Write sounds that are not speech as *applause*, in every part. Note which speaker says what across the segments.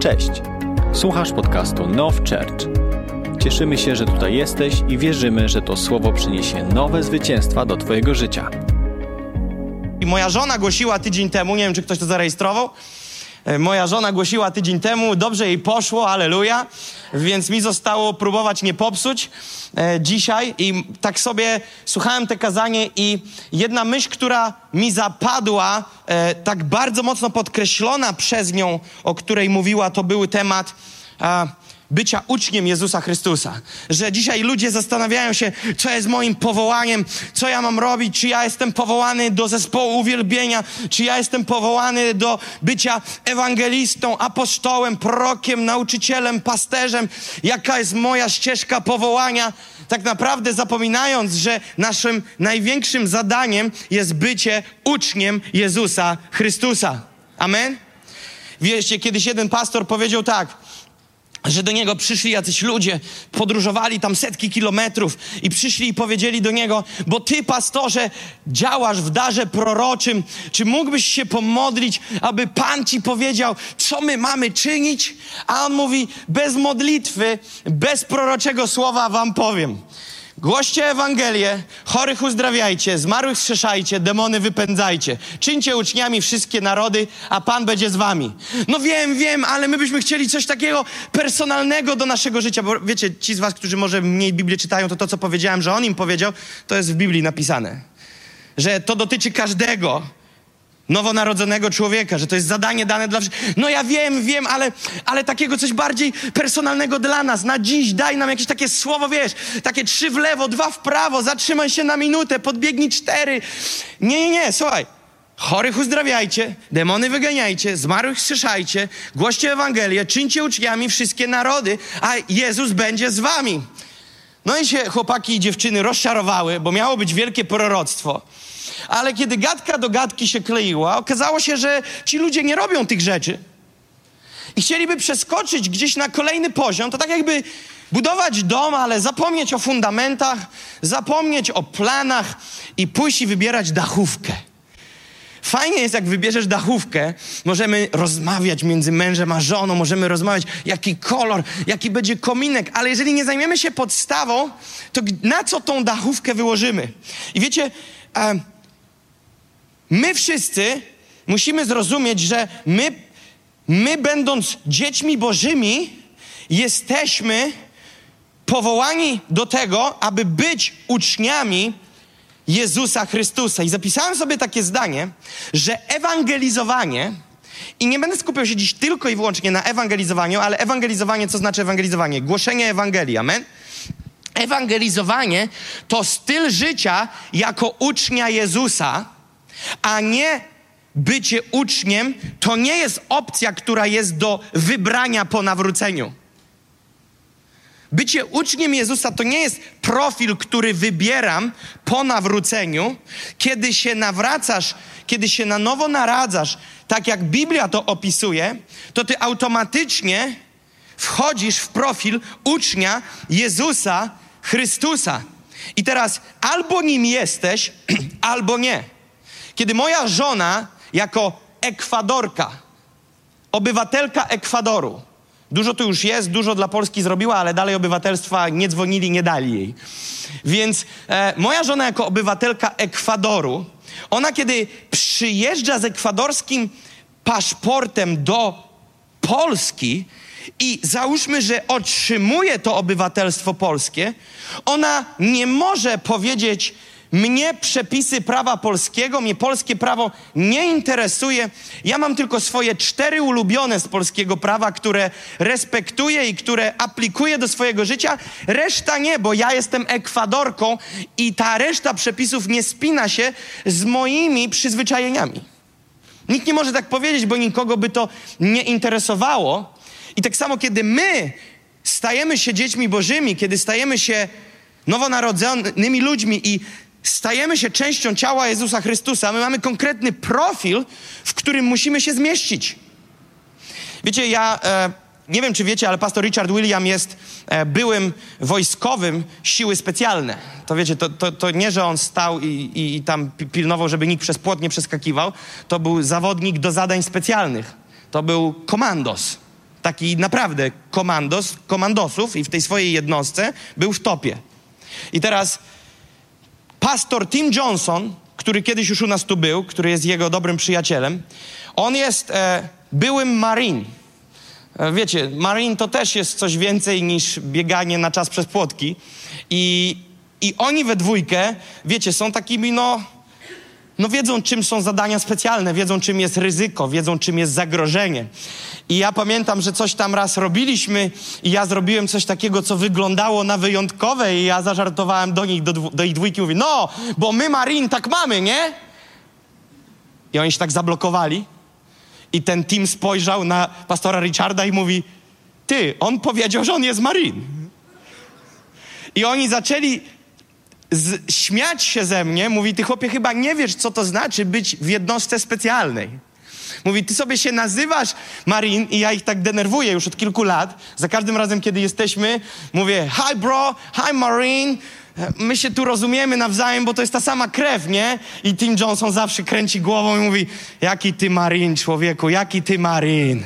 Speaker 1: Cześć. Słuchasz podcastu Now Church. Cieszymy się, że tutaj jesteś i wierzymy, że to słowo przyniesie nowe zwycięstwa do Twojego życia.
Speaker 2: I moja żona głosiła tydzień temu, nie wiem czy ktoś to zarejestrował. E, Moja żona głosiła tydzień temu, dobrze jej poszło, aleluja, więc mi zostało próbować nie popsuć e, dzisiaj. I tak sobie słuchałem te kazanie i jedna myśl, która mi zapadła, e, tak bardzo mocno podkreślona przez nią, o której mówiła, to był temat bycia uczniem Jezusa Chrystusa. Że dzisiaj ludzie zastanawiają się, co jest moim powołaniem, co ja mam robić, czy ja jestem powołany do zespołu uwielbienia, czy ja jestem powołany do bycia ewangelistą, apostołem, prorokiem, nauczycielem, pasterzem, jaka jest moja ścieżka powołania. Tak naprawdę zapominając, że naszym największym zadaniem jest bycie uczniem Jezusa Chrystusa. Amen? Wiecie, kiedyś jeden pastor powiedział tak, że do niego przyszli jacyś ludzie, podróżowali tam setki kilometrów i przyszli i powiedzieli do niego, bo ty, pastorze, działasz w darze proroczym, czy mógłbyś się pomodlić, aby Pan ci powiedział, co my mamy czynić? A on mówi, bez modlitwy, bez proroczego słowa wam powiem. Głoście Ewangelię, chorych uzdrawiajcie, zmarłych wskrzeszajcie, demony wypędzajcie. Czyńcie uczniami wszystkie narody, a Pan będzie z wami. No wiem, wiem, ale my byśmy chcieli coś takiego personalnego do naszego życia, bo wiecie, ci z was, którzy może mniej Biblię czytają, to to, co powiedziałem, że On im powiedział, to jest w Biblii napisane. Że to dotyczy każdego nowonarodzonego człowieka, że to jest zadanie dane dla wszystkich. No ja wiem, wiem, ale, ale takiego coś bardziej personalnego dla nas. Na dziś daj nam jakieś takie słowo, wiesz, takie trzy w lewo, dwa w prawo, zatrzymaj się na minutę, podbiegnij cztery. Nie, nie, nie, słuchaj. Chorych uzdrawiajcie, demony wyganiajcie, zmarłych wskrzeszajcie, głoście Ewangelię, czyńcie uczniami wszystkie narody, a Jezus będzie z wami. No i się chłopaki i dziewczyny rozczarowały, bo miało być wielkie proroctwo. Ale kiedy gadka do gadki się kleiła, okazało się, że ci ludzie nie robią tych rzeczy. I chcieliby przeskoczyć gdzieś na kolejny poziom, to tak jakby budować dom, ale zapomnieć o fundamentach, zapomnieć o planach i pójść i wybierać dachówkę. Fajnie jest, jak wybierzesz dachówkę, możemy rozmawiać między mężem a żoną, możemy rozmawiać, jaki kolor, jaki będzie kominek, ale jeżeli nie zajmiemy się podstawą, to na co tą dachówkę wyłożymy? I wiecie, e, my wszyscy musimy zrozumieć, że my, my będąc dziećmi bożymi, jesteśmy powołani do tego, aby być uczniami Jezusa Chrystusa. I zapisałem sobie takie zdanie, że ewangelizowanie, i nie będę skupiał się dziś tylko i wyłącznie na ewangelizowaniu, ale ewangelizowanie, co znaczy ewangelizowanie? Głoszenie Ewangelii, amen? Ewangelizowanie to styl życia jako ucznia Jezusa, a nie bycie uczniem to nie jest opcja, która jest do wybrania po nawróceniu. Bycie uczniem Jezusa to nie jest profil, który wybieram po nawróceniu. Kiedy się nawracasz, kiedy się na nowo naradzasz, tak jak Biblia to opisuje, to ty automatycznie wchodzisz w profil ucznia Jezusa Chrystusa. I teraz albo nim jesteś, *clears throat* albo nie. Kiedy moja żona, jako Ekwadorka, obywatelka Ekwadoru, dużo tu już jest, dużo dla Polski zrobiła, ale dalej obywatelstwa nie dzwonili, nie dali jej. Więc e, moja żona, jako obywatelka Ekwadoru, ona kiedy przyjeżdża z ekwadorskim paszportem do Polski i załóżmy, że otrzymuje to obywatelstwo polskie, ona nie może powiedzieć, mnie przepisy prawa polskiego, mnie polskie prawo nie interesuje. Ja mam tylko swoje cztery ulubione z polskiego prawa, które respektuję i które aplikuję do swojego życia. Reszta nie, bo ja jestem Ekwadorką i ta reszta przepisów nie spina się z moimi przyzwyczajeniami. Nikt nie może tak powiedzieć, bo nikogo by to nie interesowało. I tak samo, kiedy my stajemy się dziećmi bożymi, kiedy stajemy się nowonarodzonymi ludźmi i stajemy się częścią ciała Jezusa Chrystusa, my mamy konkretny profil, w którym musimy się zmieścić. Wiecie, ja e, nie wiem, czy wiecie, ale pastor Richard William jest e, byłym wojskowym siły specjalne. To wiecie, to, to, to nie, że on stał i, i, i tam pi- pilnował, żeby nikt przez płot nie przeskakiwał. To był zawodnik do zadań specjalnych. To był komandos. taki naprawdę komandos, komandosów i w tej swojej jednostce był w topie. I teraz pastor Tim Johnson, który kiedyś już u nas tu był, który jest jego dobrym przyjacielem, on jest e, byłym marine. E, wiecie, marine to też jest coś więcej niż bieganie na czas przez płotki. I, i oni we dwójkę, wiecie, są takimi, no, no wiedzą, czym są zadania specjalne, wiedzą, czym jest ryzyko, wiedzą, czym jest zagrożenie. I ja pamiętam, że coś tam raz robiliśmy i ja zrobiłem coś takiego, co wyglądało na wyjątkowe i ja zażartowałem do nich, do, do ich dwójki, mówię, no, bo my Marin tak mamy, nie? I oni się tak zablokowali i ten team spojrzał na pastora Richarda i mówi, ty, on powiedział, że on jest Marin. I oni zaczęli z, śmiać się ze mnie, mówi, ty chłopie chyba nie wiesz, co to znaczy być w jednostce specjalnej. Mówi, ty sobie się nazywasz Marin i ja ich tak denerwuję już od kilku lat. Za każdym razem, kiedy jesteśmy, mówię, hi bro, hi Marin. My się tu rozumiemy nawzajem, bo to jest ta sama krew, nie? I Tim Johnson zawsze kręci głową i mówi, jaki ty Marin, człowieku, jaki ty Marin.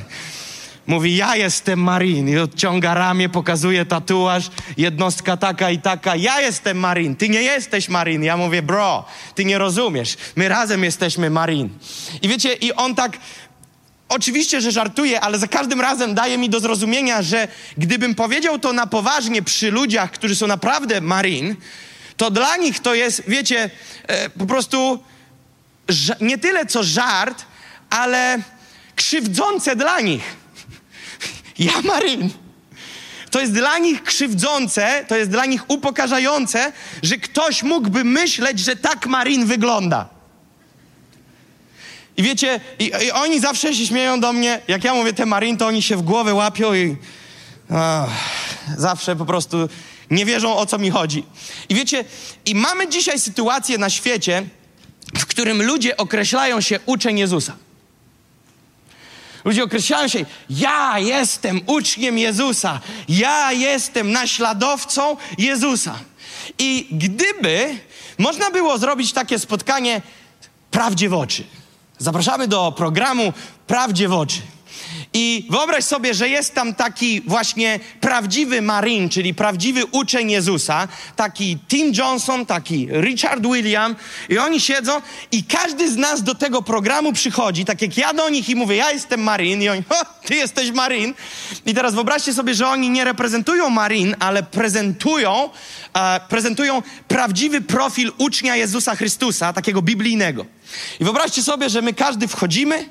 Speaker 2: Mówi, ja jestem Marin. I odciąga ramię, pokazuje tatuaż, jednostka taka i taka. Ja jestem Marin, ty nie jesteś Marin. Ja mówię, bro, ty nie rozumiesz. My razem jesteśmy Marin. I wiecie, i on tak Oczywiście, że żartuje, ale za każdym razem daje mi do zrozumienia, że gdybym powiedział to na poważnie przy ludziach, którzy są naprawdę marin, to dla nich to jest, wiecie, e, po prostu nie tyle co żart, ale krzywdzące dla nich. Ja marin. To jest dla nich krzywdzące, to jest dla nich upokarzające, że ktoś mógłby myśleć, że tak marin wygląda. I wiecie, i, i, oni zawsze się śmieją do mnie, jak ja mówię te marin, to oni się w głowę łapią i zawsze po prostu nie wierzą, o co mi chodzi. I wiecie, i mamy dzisiaj sytuację na świecie, w którym ludzie określają się uczeń Jezusa. Ludzie określają się, ja jestem uczniem Jezusa, ja jestem naśladowcą Jezusa. I gdyby można było zrobić takie spotkanie prawdzie w oczy, Zapraszamy do programu Prawdzie w oczy. I wyobraź sobie, że jest tam taki właśnie prawdziwy Marin, czyli prawdziwy uczeń Jezusa, taki Tim Johnson, taki Richard William, i oni siedzą, i każdy z nas do tego programu przychodzi, tak jak ja do nich i mówię, ja jestem Marin, i oni, o, ty jesteś Marin. I teraz wyobraźcie sobie, że oni nie reprezentują Marin, ale prezentują, e, prezentują prawdziwy profil ucznia Jezusa Chrystusa, takiego biblijnego. I wyobraźcie sobie, że my każdy wchodzimy,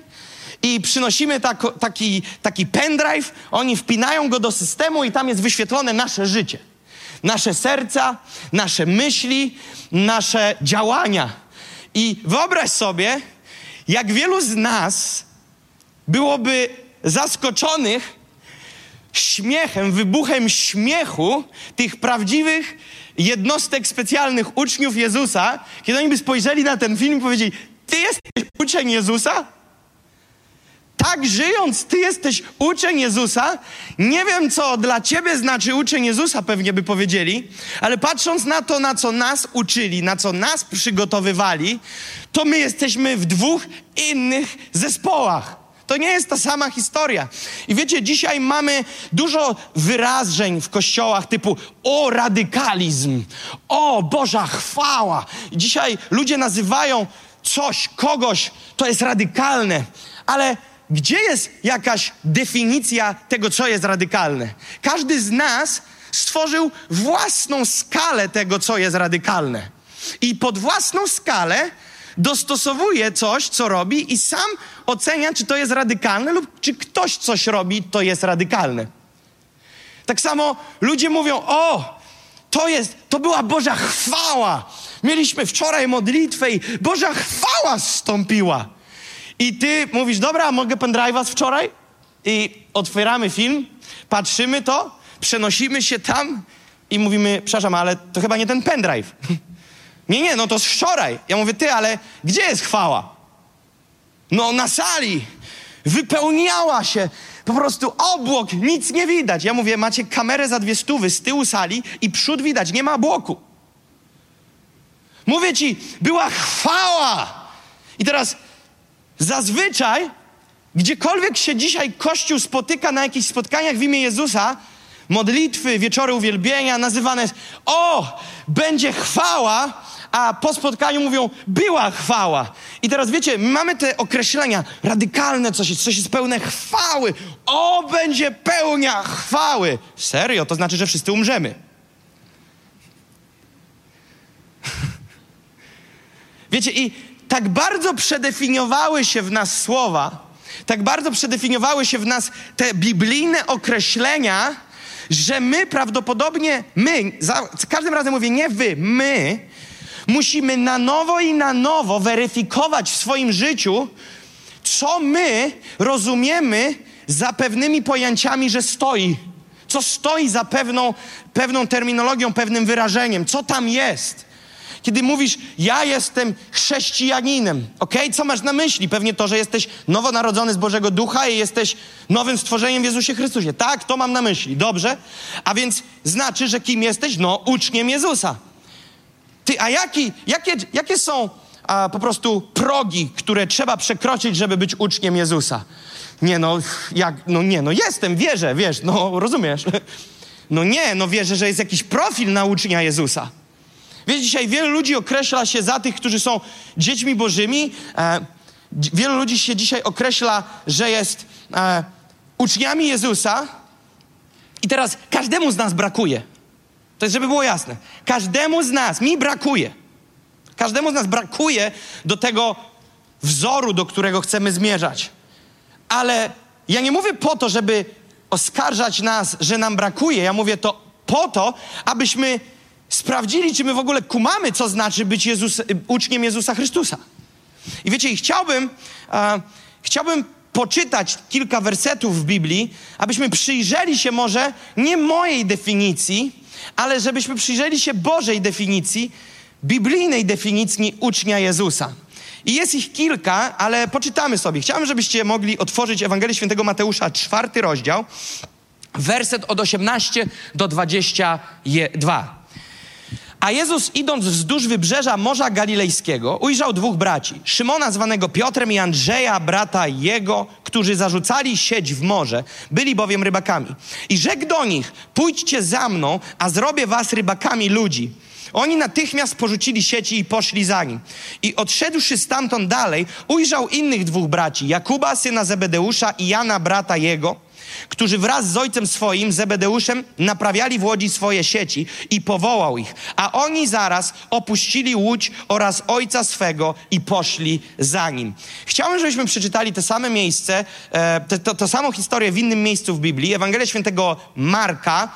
Speaker 2: i przynosimy tak, taki, taki pendrive, oni wpinają go do systemu i tam jest wyświetlone nasze życie. Nasze serca, nasze myśli, nasze działania. I wyobraź sobie, jak wielu z nas byłoby zaskoczonych śmiechem, wybuchem śmiechu tych prawdziwych jednostek specjalnych uczniów Jezusa, kiedy oni by spojrzeli na ten film i powiedzieli: Ty jesteś uczeń Jezusa? Tak żyjąc, ty jesteś uczeń Jezusa. Nie wiem, co dla ciebie znaczy uczeń Jezusa, pewnie by powiedzieli, ale patrząc na to, na co nas uczyli, na co nas przygotowywali, to my jesteśmy w dwóch innych zespołach. To nie jest ta sama historia. I wiecie, dzisiaj mamy dużo wyrażeń w kościołach typu o radykalizm, o Boża chwała. I dzisiaj ludzie nazywają coś, kogoś, to jest radykalne, ale gdzie jest jakaś definicja tego, co jest radykalne? Każdy z nas stworzył własną skalę tego, co jest radykalne. I pod własną skalę dostosowuje coś, co robi, i sam ocenia, czy to jest radykalne, lub czy ktoś coś robi, to jest radykalne. Tak samo ludzie mówią: O, to jest, to była Boża chwała. Mieliśmy wczoraj modlitwę i Boża chwała zstąpiła. I ty mówisz, dobra, mogę pendrive'a z wczoraj? I otwieramy film, patrzymy to, przenosimy się tam i mówimy, przepraszam, ale to chyba nie ten pendrive. *laughs* nie, nie, no to z wczoraj. Ja mówię, ty, ale gdzie jest chwała? No na sali. Wypełniała się po prostu obłok, nic nie widać. Ja mówię, macie kamerę za dwie stówy z tyłu sali i przód widać, nie ma obłoku. Mówię ci, była chwała. I teraz Zazwyczaj Gdziekolwiek się dzisiaj Kościół spotyka na jakichś spotkaniach w imię Jezusa, modlitwy, wieczory uwielbienia nazywane o, będzie chwała, a po spotkaniu mówią była chwała. I teraz wiecie, mamy te określenia radykalne, coś jest, coś jest pełne chwały. O, będzie pełnia chwały. Serio, to znaczy, że wszyscy umrzemy. *laughs* Wiecie, i tak bardzo przedefiniowały się w nas słowa, tak bardzo przedefiniowały się w nas te biblijne określenia, że my prawdopodobnie, my, za, każdym razem mówię nie wy, my, musimy na nowo i na nowo weryfikować w swoim życiu, co my rozumiemy za pewnymi pojęciami, że stoi. Co stoi za pewną, pewną terminologią, pewnym wyrażeniem, co tam jest. Kiedy mówisz, ja jestem chrześcijaninem, ok? Co masz na myśli? Pewnie to, że jesteś nowonarodzony z Bożego Ducha i jesteś nowym stworzeniem w Jezusie Chrystusie. Tak, to mam na myśli. Dobrze? A więc znaczy, że kim jesteś? No, uczniem Jezusa. Ty, a jaki, jakie, jakie są a, po prostu progi, które trzeba przekroczyć, żeby być uczniem Jezusa? Nie no, jak, no nie, no jestem, wierzę, wiesz, no rozumiesz. No nie, no wierzę, że jest jakiś profil na ucznia Jezusa. Wiecie, dzisiaj wielu ludzi określa się za tych, którzy są dziećmi bożymi. E, wielu ludzi się dzisiaj określa, że jest e, uczniami Jezusa. I teraz każdemu z nas brakuje. To jest, żeby było jasne. Każdemu z nas, mi brakuje. Każdemu z nas brakuje do tego wzoru, do którego chcemy zmierzać. Ale ja nie mówię po to, żeby oskarżać nas, że nam brakuje. Ja mówię to po to, abyśmy sprawdzili, czy my w ogóle kumamy, co znaczy być Jezus, uczniem Jezusa Chrystusa. I wiecie, i chciałbym, e, chciałbym poczytać kilka wersetów w Biblii, abyśmy przyjrzeli się może nie mojej definicji, ale żebyśmy przyjrzeli się Bożej definicji, biblijnej definicji ucznia Jezusa. I jest ich kilka, ale poczytamy sobie. Chciałem, żebyście mogli otworzyć Ewangelię Świętego Mateusza, czwarty rozdział, werset od 18 do 22. A Jezus, idąc wzdłuż wybrzeża Morza Galilejskiego, ujrzał dwóch braci: Szymona, zwanego Piotrem, i Andrzeja, brata jego, którzy zarzucali sieć w morze, byli bowiem rybakami. I rzekł do nich: Pójdźcie za mną, a zrobię was rybakami ludzi. Oni natychmiast porzucili sieci i poszli za nim. I odszedłszy stamtąd dalej, ujrzał innych dwóch braci: Jakuba, syna Zebedeusza, i Jana, brata jego którzy wraz z ojcem swoim, Zebedeuszem, naprawiali w łodzi swoje sieci i powołał ich. A oni zaraz opuścili łódź oraz ojca swego i poszli za nim. Chciałem, żebyśmy przeczytali te same miejsce, e, te, to, to samą historię w innym miejscu w Biblii. Ewangelia świętego Marka.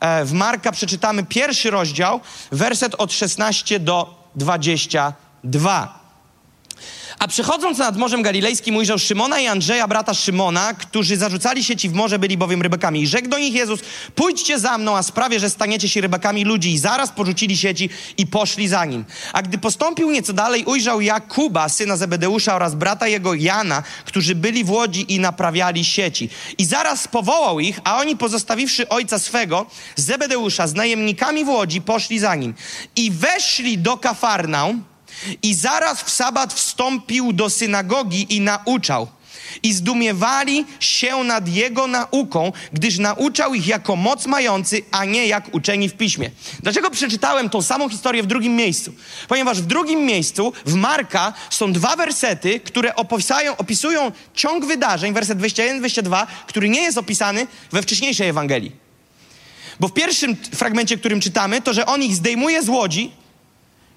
Speaker 2: E, w Marka przeczytamy pierwszy rozdział, werset od 16 do 22. A przechodząc nad Morzem Galilejskim ujrzał Szymona i Andrzeja, brata Szymona, którzy zarzucali sieci w morze, byli bowiem rybakami. I rzekł do nich Jezus, pójdźcie za mną, a sprawię, że staniecie się rybakami ludzi. I zaraz porzucili sieci i poszli za nim. A gdy postąpił nieco dalej, ujrzał Jakuba, syna Zebedeusza oraz brata jego Jana, którzy byli w łodzi i naprawiali sieci. I zaraz powołał ich, a oni pozostawiwszy ojca swego, Zebedeusza, z najemnikami w łodzi, poszli za nim. I weszli do Kafarnaum, i zaraz w sabat wstąpił do synagogi i nauczał. I zdumiewali się nad jego nauką, gdyż nauczał ich jako moc mający, a nie jak uczeni w piśmie. Dlaczego przeczytałem tą samą historię w drugim miejscu? Ponieważ w drugim miejscu, w Marka, są dwa wersety, które opisują, opisują ciąg wydarzeń, werset 21-22, który nie jest opisany we wcześniejszej Ewangelii. Bo w pierwszym fragmencie, którym czytamy, to, że on ich zdejmuje z łodzi,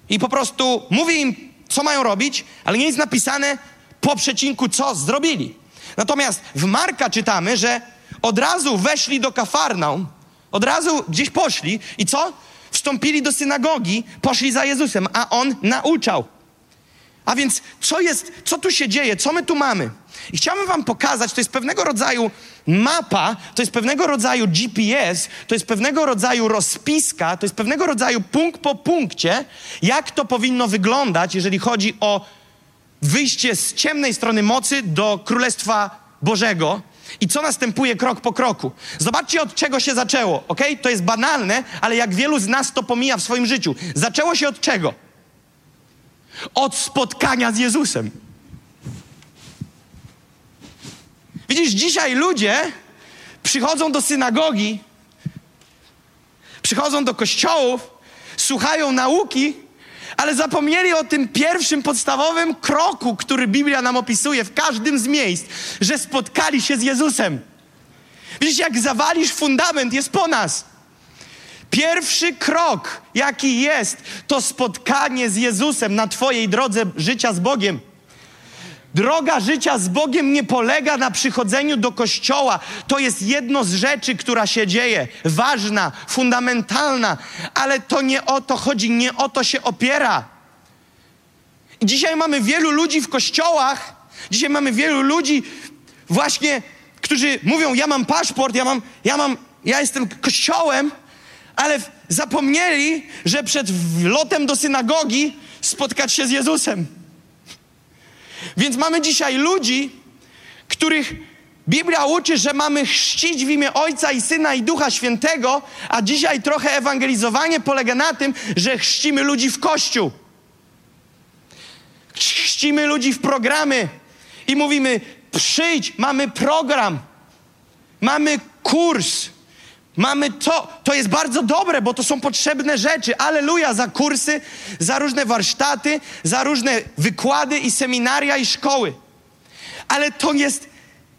Speaker 2: i po prostu mówi im, co mają robić, ale nie jest napisane po przecinku, co zrobili. Natomiast w Marka czytamy, że od razu weszli do Kafarnaum, od razu gdzieś poszli i co? Wstąpili do synagogi, poszli za Jezusem, a on nauczał. A więc co jest, co tu się dzieje, co my tu mamy? I chciałbym wam pokazać, to jest pewnego rodzaju mapa, to jest pewnego rodzaju GPS, to jest pewnego rodzaju rozpiska, to jest pewnego rodzaju punkt po punkcie, jak to powinno wyglądać, jeżeli chodzi o wyjście z ciemnej strony mocy do Królestwa Bożego i co następuje krok po kroku. Zobaczcie, od czego się zaczęło, ok? To jest banalne, ale jak wielu z nas to pomija w swoim życiu. Zaczęło się od czego? Od spotkania z Jezusem. Widzisz, dzisiaj ludzie przychodzą do synagogi, przychodzą do kościołów, słuchają nauki, ale zapomnieli o tym pierwszym podstawowym kroku, który Biblia nam opisuje w każdym z miejsc, że spotkali się z Jezusem. Widzisz, jak zawalisz fundament, jest po nas. Pierwszy krok, jaki jest, to spotkanie z Jezusem na Twojej drodze życia z Bogiem. Droga życia z Bogiem nie polega na przychodzeniu do kościoła. To jest jedno z rzeczy, która się dzieje, ważna, fundamentalna, ale to nie o to chodzi, nie o to się opiera. Dzisiaj mamy wielu ludzi w kościołach, dzisiaj mamy wielu ludzi właśnie, którzy mówią: Ja mam paszport, ja mam, ja mam, ja jestem kościołem, ale zapomnieli, że przed lotem do synagogi spotkać się z Jezusem. Więc mamy dzisiaj ludzi, których Biblia uczy, że mamy chrzcić w imię Ojca i Syna i Ducha Świętego, a dzisiaj trochę ewangelizowanie polega na tym, że chrzcimy ludzi w kościół. Chrzcimy ludzi w programy i mówimy: przyjdź, mamy program, mamy kurs. Mamy to, to jest bardzo dobre, bo to są potrzebne rzeczy. Aleluja za kursy, za różne warsztaty, za różne wykłady i seminaria i szkoły. Ale to jest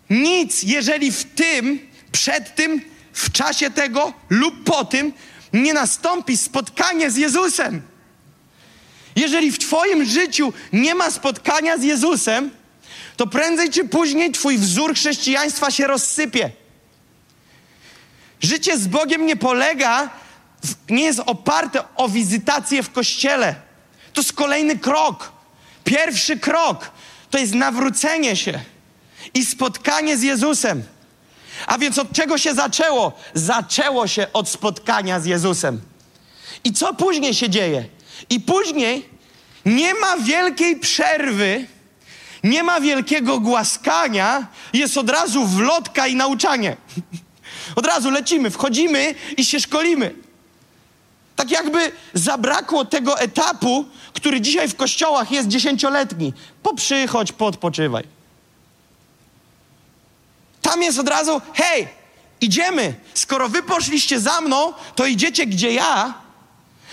Speaker 2: nic, jeżeli w tym, przed tym, w czasie tego lub po tym nie nastąpi spotkanie z Jezusem. Jeżeli w Twoim życiu nie ma spotkania z Jezusem, to prędzej czy później Twój wzór chrześcijaństwa się rozsypie. Życie z Bogiem nie polega, nie jest oparte o wizytację w kościele. To jest kolejny krok. Pierwszy krok to jest nawrócenie się i spotkanie z Jezusem. A więc od czego się zaczęło? Zaczęło się od spotkania z Jezusem. I co później się dzieje? I później nie ma wielkiej przerwy, nie ma wielkiego głaskania, jest od razu wlotka i nauczanie. *laughs* Od razu lecimy, wchodzimy i się szkolimy. Tak jakby zabrakło tego etapu, który dzisiaj w kościołach jest dziesięcioletni. Poprzychodź, podpoczywaj. Tam jest od razu, hej, idziemy. Skoro wy poszliście za mną, to idziecie gdzie ja.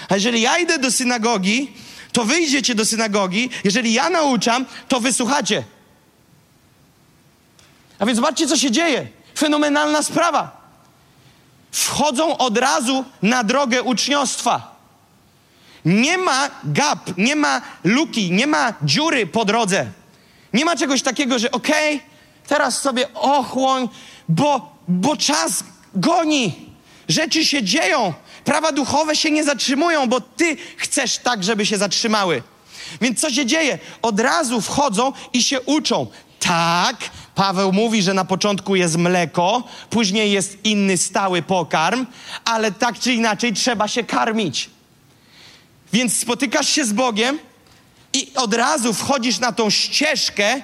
Speaker 2: A jeżeli ja idę do synagogi, to wy idziecie do synagogi. Jeżeli ja nauczam, to wysłuchacie. A więc zobaczcie, co się dzieje. Fenomenalna sprawa wchodzą od razu na drogę uczniostwa. Nie ma gap, nie ma luki, nie ma dziury po drodze. Nie ma czegoś takiego, że okej, okay, teraz sobie ochłoń, bo, bo czas goni. Rzeczy się dzieją. Prawa duchowe się nie zatrzymują, bo ty chcesz tak, żeby się zatrzymały. Więc co się dzieje? Od razu wchodzą i się uczą. Tak, Paweł mówi, że na początku jest mleko, później jest inny stały pokarm, ale tak czy inaczej trzeba się karmić. Więc spotykasz się z Bogiem i od razu wchodzisz na tą ścieżkę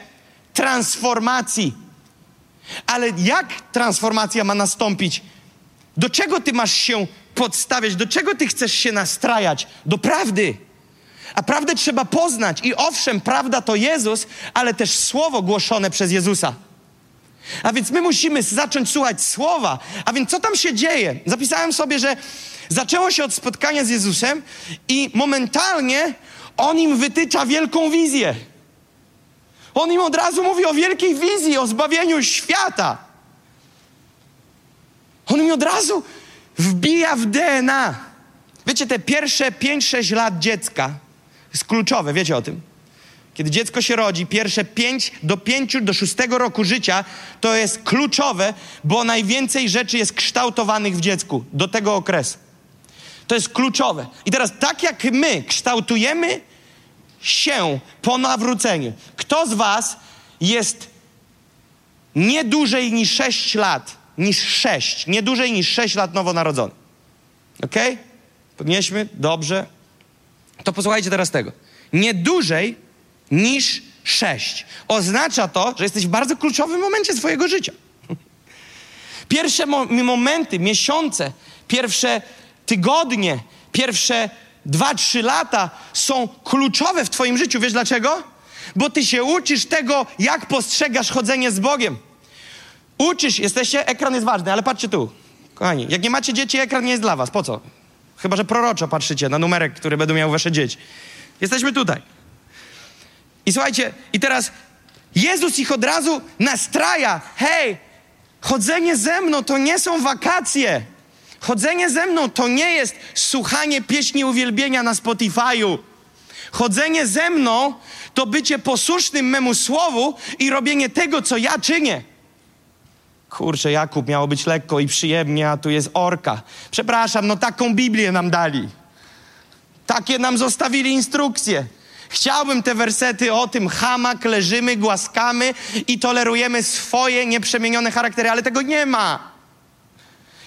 Speaker 2: transformacji. Ale jak transformacja ma nastąpić? Do czego ty masz się podstawiać? Do czego ty chcesz się nastrajać? Do prawdy. A prawdę trzeba poznać. I owszem, prawda to Jezus, ale też słowo głoszone przez Jezusa. A więc my musimy zacząć słuchać słowa. A więc co tam się dzieje? Zapisałem sobie, że zaczęło się od spotkania z Jezusem i momentalnie on im wytycza wielką wizję. On im od razu mówi o wielkiej wizji, o zbawieniu świata. On im od razu wbija w DNA. Wiecie, te pierwsze 5-6 lat dziecka jest kluczowe, wiecie o tym. Kiedy dziecko się rodzi, pierwsze 5 do 5 do 6 roku życia to jest kluczowe, bo najwięcej rzeczy jest kształtowanych w dziecku do tego okresu. To jest kluczowe. I teraz, tak jak my kształtujemy się po nawróceniu, kto z Was jest nie dłużej niż 6 lat, niż 6, nie dłużej niż 6 lat nowonarodzony? Ok? Podnieśmy? Dobrze. To posłuchajcie teraz tego. Nie dłużej niż 6. Oznacza to, że jesteś w bardzo kluczowym momencie swojego życia. *laughs* Pierwsze mo momenty, miesiące, pierwsze tygodnie, pierwsze dwa, trzy lata są kluczowe w Twoim życiu. Wiesz dlaczego? Bo Ty się uczysz tego, jak postrzegasz chodzenie z Bogiem. Uczysz, jesteście, ekran jest ważny, ale patrzcie tu. Kochani, jak nie macie dzieci, ekran nie jest dla was. Po co? Chyba, że proroczo patrzycie na numerek, który będą miały wasze dzieci. Jesteśmy tutaj. I słuchajcie, i teraz Jezus ich od razu nastraja. Hej, chodzenie ze mną to nie są wakacje. Chodzenie ze mną to nie jest słuchanie pieśni uwielbienia na Spotify'u. Chodzenie ze mną to bycie posłusznym memu słowu i robienie tego, co ja czynię. Kurczę, Jakub, miało być lekko i przyjemnie, a tu jest orka. Przepraszam, no taką Biblię nam dali. Takie nam zostawili instrukcje. Chciałbym te wersety o tym, hamak, leżymy, głaskamy i tolerujemy swoje nieprzemienione charaktery, ale tego nie ma.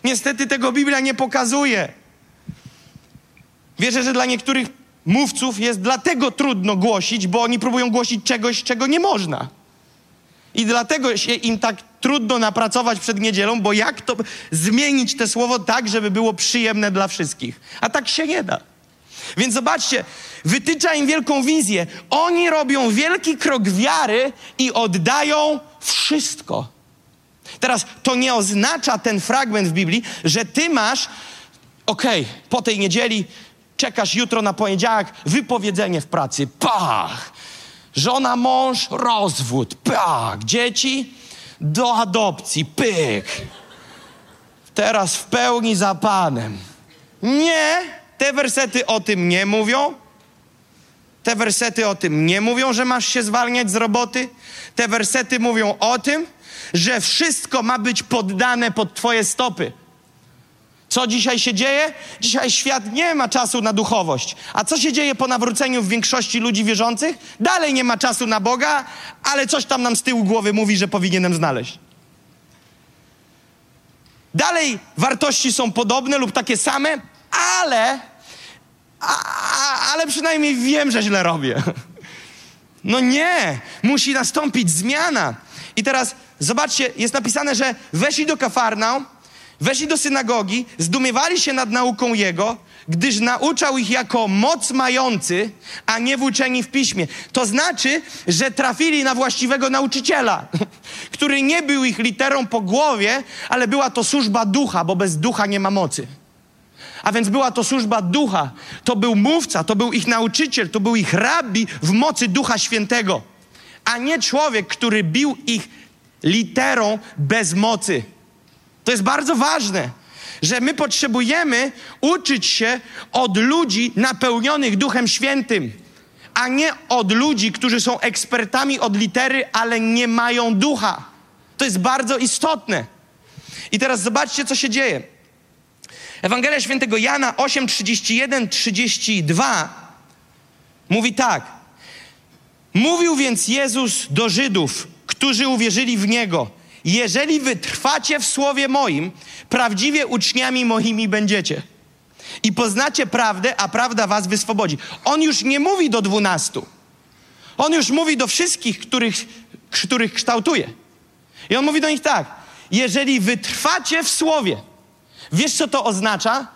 Speaker 2: Niestety tego Biblia nie pokazuje. Wierzę, że dla niektórych mówców jest dlatego trudno głosić, bo oni próbują głosić czegoś, czego nie można. I dlatego się im tak trudno napracować przed niedzielą, bo jak to zmienić te słowo tak, żeby było przyjemne dla wszystkich? A tak się nie da. Więc zobaczcie, wytycza im wielką wizję. Oni robią wielki krok wiary i oddają wszystko. Teraz to nie oznacza ten fragment w Biblii, że ty masz, okej, okay, po tej niedzieli czekasz jutro na poniedziałek, wypowiedzenie w pracy, pach! Żona, mąż, rozwód, pach! Dzieci do adopcji, pyk! Teraz w pełni za Panem. Nie, te wersety o tym nie mówią. Te wersety o tym nie mówią, że masz się zwalniać z roboty. Te wersety mówią o tym, że wszystko ma być poddane pod Twoje stopy. Co dzisiaj się dzieje? Dzisiaj świat nie ma czasu na duchowość. A co się dzieje po nawróceniu w większości ludzi wierzących? Dalej nie ma czasu na Boga, ale coś tam nam z tyłu głowy mówi, że powinienem znaleźć. Dalej wartości są podobne lub takie same, ale, a, ale przynajmniej wiem, że źle robię. *laughs* No nie, musi nastąpić zmiana. I teraz zobaczcie, jest napisane, że weszli do Kafarnaum, weszli do synagogi, zdumiewali się nad nauką Jego, gdyż nauczał ich jako moc mający, a nie włóczeni w piśmie. To znaczy, że trafili na właściwego nauczyciela, *laughs* który nie był ich literą po głowie, ale była to służba ducha, bo bez ducha nie ma mocy. A więc była to służba ducha. To był mówca, to był ich nauczyciel, to był ich rabbi w mocy Ducha Świętego, a nie człowiek, który bił ich literą bez mocy. To jest bardzo ważne, że my potrzebujemy uczyć się od ludzi napełnionych Duchem Świętym, a nie od ludzi, którzy są ekspertami od litery, ale nie mają ducha. To jest bardzo istotne. I teraz zobaczcie, co się dzieje. Ewangelia Świętego Jana 8, 31, 32 mówi tak. Mówił więc Jezus do Żydów, którzy uwierzyli w Niego. Jeżeli wytrwacie w słowie moim, prawdziwie uczniami moimi będziecie. I poznacie prawdę, a prawda was wyswobodzi. On już nie mówi do dwunastu. On już mówi do wszystkich, których, których kształtuje. I on mówi do nich tak. Jeżeli wytrwacie w słowie, wiesz co to oznacza?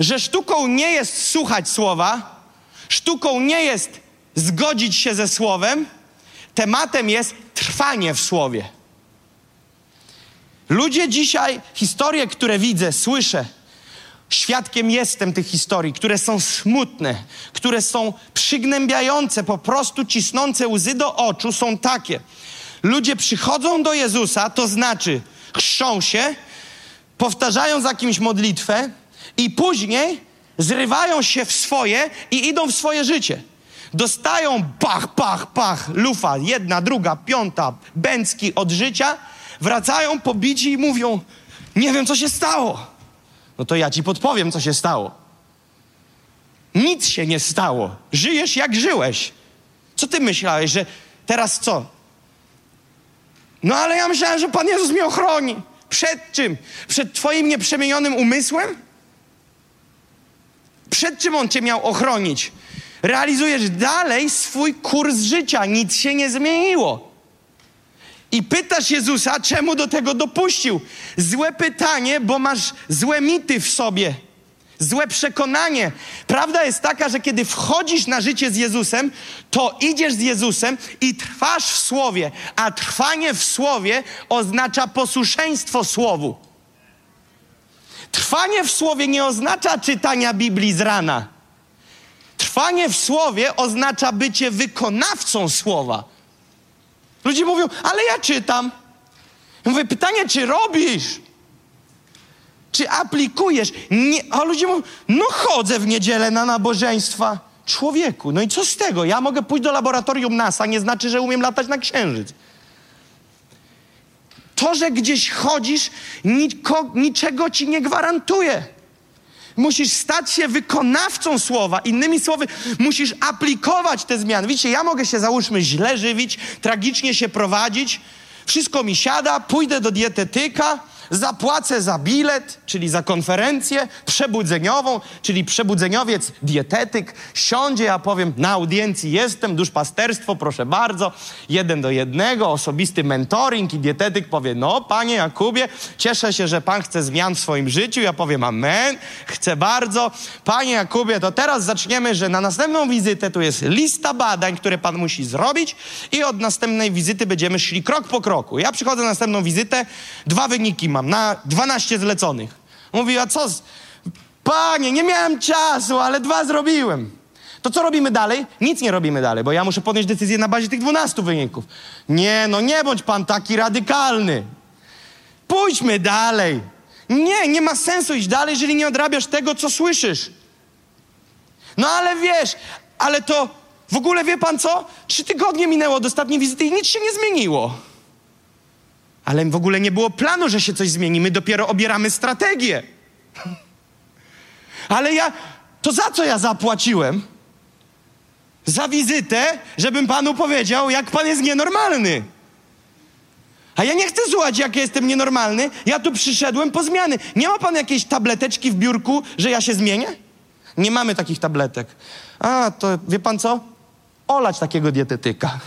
Speaker 2: Że sztuką nie jest słuchać słowa, sztuką nie jest zgodzić się ze słowem, tematem jest trwanie w słowie. Ludzie dzisiaj, historie, które widzę, słyszę, świadkiem jestem tych historii, które są smutne, które są przygnębiające, po prostu cisnące łzy do oczu, są takie. Ludzie przychodzą do Jezusa, to znaczy chrzczą się, powtarzają za kimś modlitwę i później zrywają się w swoje i idą w swoje życie. Dostają pach, pach, pach, lufa, jedna, druga, piąta, bęcki od życia, wracają pobici i mówią: Nie wiem, co się stało. No to ja ci podpowiem, co się stało. Nic się nie stało. Żyjesz jak żyłeś. Co ty myślałeś, że teraz co? No ale ja myślałem, że Pan Jezus mnie ochroni. Przed czym? Przed Twoim nieprzemienionym umysłem? Przed czym On Cię miał ochronić? Realizujesz dalej swój kurs życia, nic się nie zmieniło. I pytasz Jezusa, czemu do tego dopuścił? Złe pytanie, bo masz złe mity w sobie. Złe przekonanie. Prawda jest taka, że kiedy wchodzisz na życie z Jezusem, to idziesz z Jezusem i trwasz w Słowie, a trwanie w Słowie oznacza posłuszeństwo Słowu. Trwanie w Słowie nie oznacza czytania Biblii z rana. Trwanie w Słowie oznacza bycie wykonawcą Słowa. Ludzie mówią, ale ja czytam. Ja mówię, pytanie, czy robisz? Czy aplikujesz? Nie, a ludzie mówią, no chodzę w niedzielę na nabożeństwa. Człowieku, no i co z tego? Ja mogę pójść do laboratorium NASA, nie znaczy, że umiem latać na księżyc. To, że gdzieś chodzisz, niczego ci nie gwarantuje. Musisz stać się wykonawcą słowa. Innymi słowy, musisz aplikować te zmiany. Widzicie, ja mogę się, załóżmy, źle żywić, tragicznie się prowadzić, wszystko mi siada, pójdę do dietetyka, zapłacę za bilet, czyli za konferencję przebudzeniową, czyli przebudzeniowiec, dietetyk, siądzie, ja powiem, na audiencji jestem, duszpasterstwo, proszę bardzo, jeden do jednego, osobisty mentoring i dietetyk powie, no panie Jakubie, cieszę się, że pan chce zmian w swoim życiu, ja powiem amen, chcę bardzo. Panie Jakubie, to teraz zaczniemy, że na następną wizytę tu jest lista badań, które pan musi zrobić i od następnej wizyty będziemy szli krok po kroku. Ja przychodzę na następną wizytę, dwa wyniki mam na 12 zleconych. Mówi, a co? Z... Panie, nie miałem czasu, ale dwa zrobiłem. To co robimy dalej? Nic nie robimy dalej, bo ja muszę podjąć decyzję na bazie tych 12 wyników. Nie, no nie bądź pan taki radykalny. Pójdźmy dalej. Nie, nie ma sensu iść dalej, jeżeli nie odrabiasz tego, co słyszysz. No ale wiesz, ale to w ogóle wie pan co? Trzy tygodnie minęło od ostatniej wizyty i nic się nie zmieniło. Ale w ogóle nie było planu, że się coś zmieni. My dopiero obieramy strategię. Ale ja, to za co ja zapłaciłem? Za wizytę, żebym panu powiedział, jak pan jest nienormalny. A ja nie chcę słuchać, jak ja jestem nienormalny. Ja tu przyszedłem po zmiany. Nie ma pan jakiejś tableteczki w biurku, że ja się zmienię? Nie mamy takich tabletek. A, to wie pan co? Olać takiego dietetyka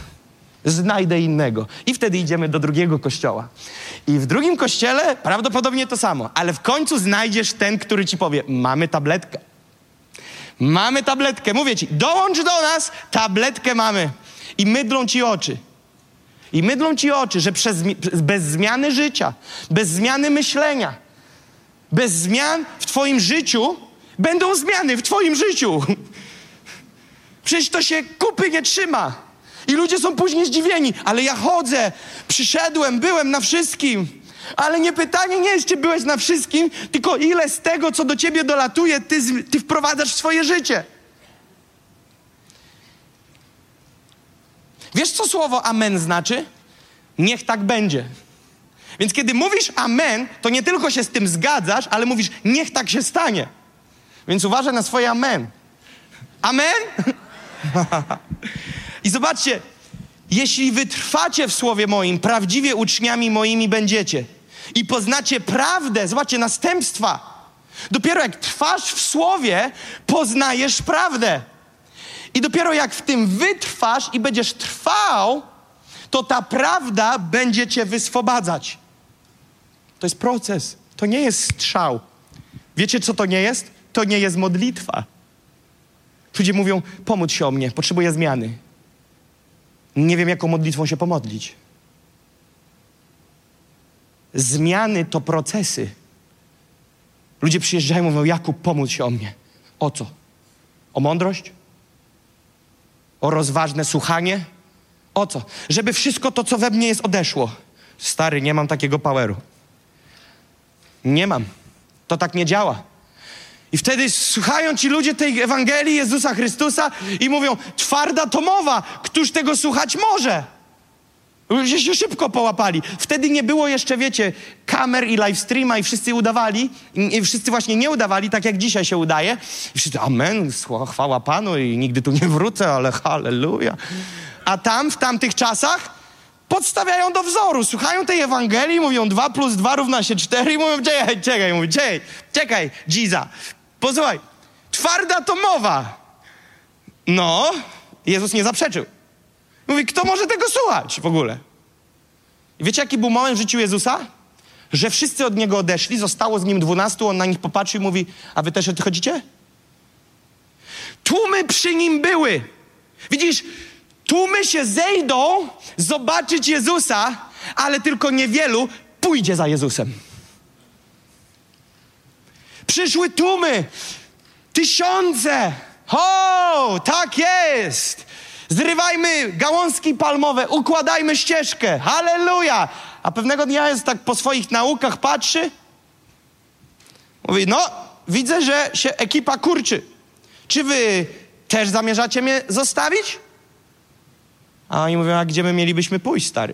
Speaker 2: znajdę innego. I wtedy idziemy do drugiego kościoła. I w drugim kościele prawdopodobnie to samo, ale w końcu znajdziesz ten, który ci powie: Mamy tabletkę. Mamy tabletkę. Mówię ci, dołącz do nas, tabletkę mamy. I mydlą ci oczy. I mydlą ci oczy, że przez, bez zmiany życia, bez zmiany myślenia, bez zmian w Twoim życiu będą zmiany w Twoim życiu. *laughs* Przecież to się kupy nie trzyma. I ludzie są później zdziwieni, ale ja chodzę, przyszedłem, byłem na wszystkim. Ale nie pytanie nie jest, czy byłeś na wszystkim, tylko ile z tego, co do ciebie dolatuje, ty, ty wprowadzasz w swoje życie. Wiesz, co słowo amen znaczy? Niech tak będzie. Więc kiedy mówisz amen, to nie tylko się z tym zgadzasz, ale mówisz, niech tak się stanie. Więc uważaj na swoje amen. Amen? *laughs* I zobaczcie, jeśli wytrwacie w słowie moim, prawdziwie uczniami moimi będziecie i poznacie prawdę, zobaczcie, następstwa. Dopiero jak trwasz w słowie, poznajesz prawdę. I dopiero jak w tym wytrwasz i będziesz trwał, to ta prawda będzie cię wyswobadzać. To jest proces, to nie jest strzał. Wiecie, co to nie jest? To nie jest modlitwa. Ludzie mówią: pomódl się o mnie, potrzebuję zmiany. Nie wiem, jaką modlitwą się pomodlić. Zmiany to procesy. Ludzie przyjeżdżają i mówią: Jakub, pomódl się o mnie. O co? O mądrość? O rozważne słuchanie? O co? Żeby wszystko to, co we mnie jest, odeszło. Stary, nie mam takiego poweru. Nie mam. To tak nie działa. I wtedy słuchają ci ludzie tej Ewangelii Jezusa Chrystusa i mówią, twarda to mowa, któż tego słuchać może? Ludzie się szybko połapali. Wtedy nie było jeszcze, wiecie, kamer i live streama i wszyscy udawali, i wszyscy właśnie nie udawali, tak jak dzisiaj się udaje. I wszyscy, amen, chwała Panu i nigdy tu nie wrócę, ale halleluja. A tam, w tamtych czasach, podstawiają do wzoru, słuchają tej Ewangelii, mówią 2 plus 2 równa się 4 i mówią, czekaj, czekaj, mówię, czekaj, czekaj, Giza, Posłuchaj, twarda to mowa. No, Jezus nie zaprzeczył. Mówi, kto może tego słuchać w ogóle? I wiecie, jaki był moment w życiu Jezusa? że wszyscy od niego odeszli, zostało z nim dwunastu, on na nich popatrzył i mówi, a wy też odchodzicie? Tłumy przy nim były. Widzisz, tłumy się zejdą zobaczyć Jezusa, ale tylko niewielu pójdzie za Jezusem. Przyszły tłumy, tysiące. O, tak jest. Zrywajmy gałązki palmowe, układajmy ścieżkę. Halleluja! A pewnego dnia jest tak po swoich naukach patrzy. Mówi, no, widzę, że się ekipa kurczy. Czy wy też zamierzacie mnie zostawić? A oni mówią, a gdzie my mielibyśmy pójść, stary?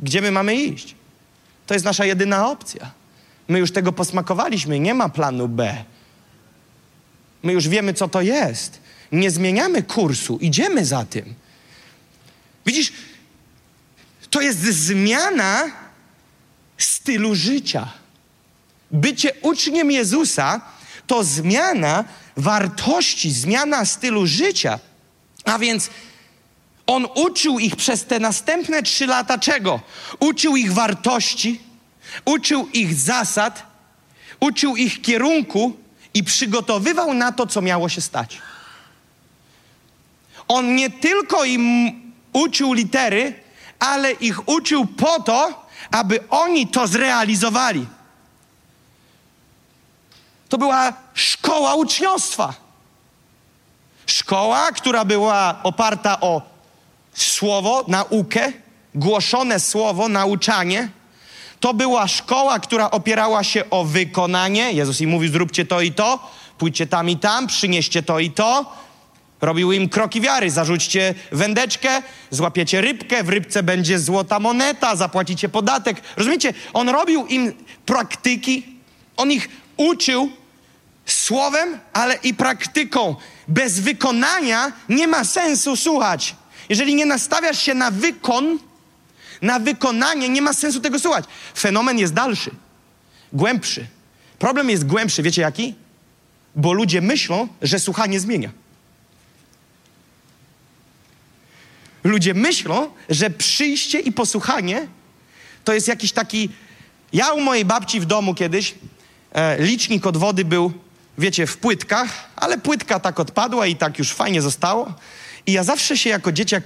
Speaker 2: Gdzie my mamy iść? To jest nasza jedyna opcja. My już tego posmakowaliśmy, nie ma planu B. My już wiemy, co to jest. Nie zmieniamy kursu, idziemy za tym. Widzisz, to jest zmiana stylu życia. Bycie uczniem Jezusa to zmiana wartości, zmiana stylu życia. A więc on uczył ich przez te następne trzy lata czego? Uczył ich wartości, uczył ich zasad, uczył ich kierunku i przygotowywał na to, co miało się stać. On nie tylko im uczył litery, ale ich uczył po to, aby oni to zrealizowali. To była szkoła uczniostwa. Szkoła, która była oparta o słowo, naukę, głoszone słowo, nauczanie. To była szkoła, która opierała się o wykonanie. Jezus im mówił: zróbcie to i to, pójdźcie tam i tam, przynieście to i to. Robił im kroki wiary. Zarzućcie wędeczkę, złapiecie rybkę, w rybce będzie złota moneta, zapłacicie podatek. Rozumiecie? On robił im praktyki, on ich uczył słowem, ale i praktyką. Bez wykonania nie ma sensu słuchać. Jeżeli nie nastawiasz się na wykon, na wykonanie, nie ma sensu tego słuchać. Fenomen jest dalszy, głębszy. Problem jest głębszy, wiecie jaki? Bo ludzie myślą, że słuchanie zmienia. Ludzie myślą, że przyjście i posłuchanie to jest jakiś taki. Ja u mojej babci w domu kiedyś e, licznik od wody był, wiecie, w płytkach, ale płytka tak odpadła i tak już fajnie zostało. I ja zawsze się jako dzieciak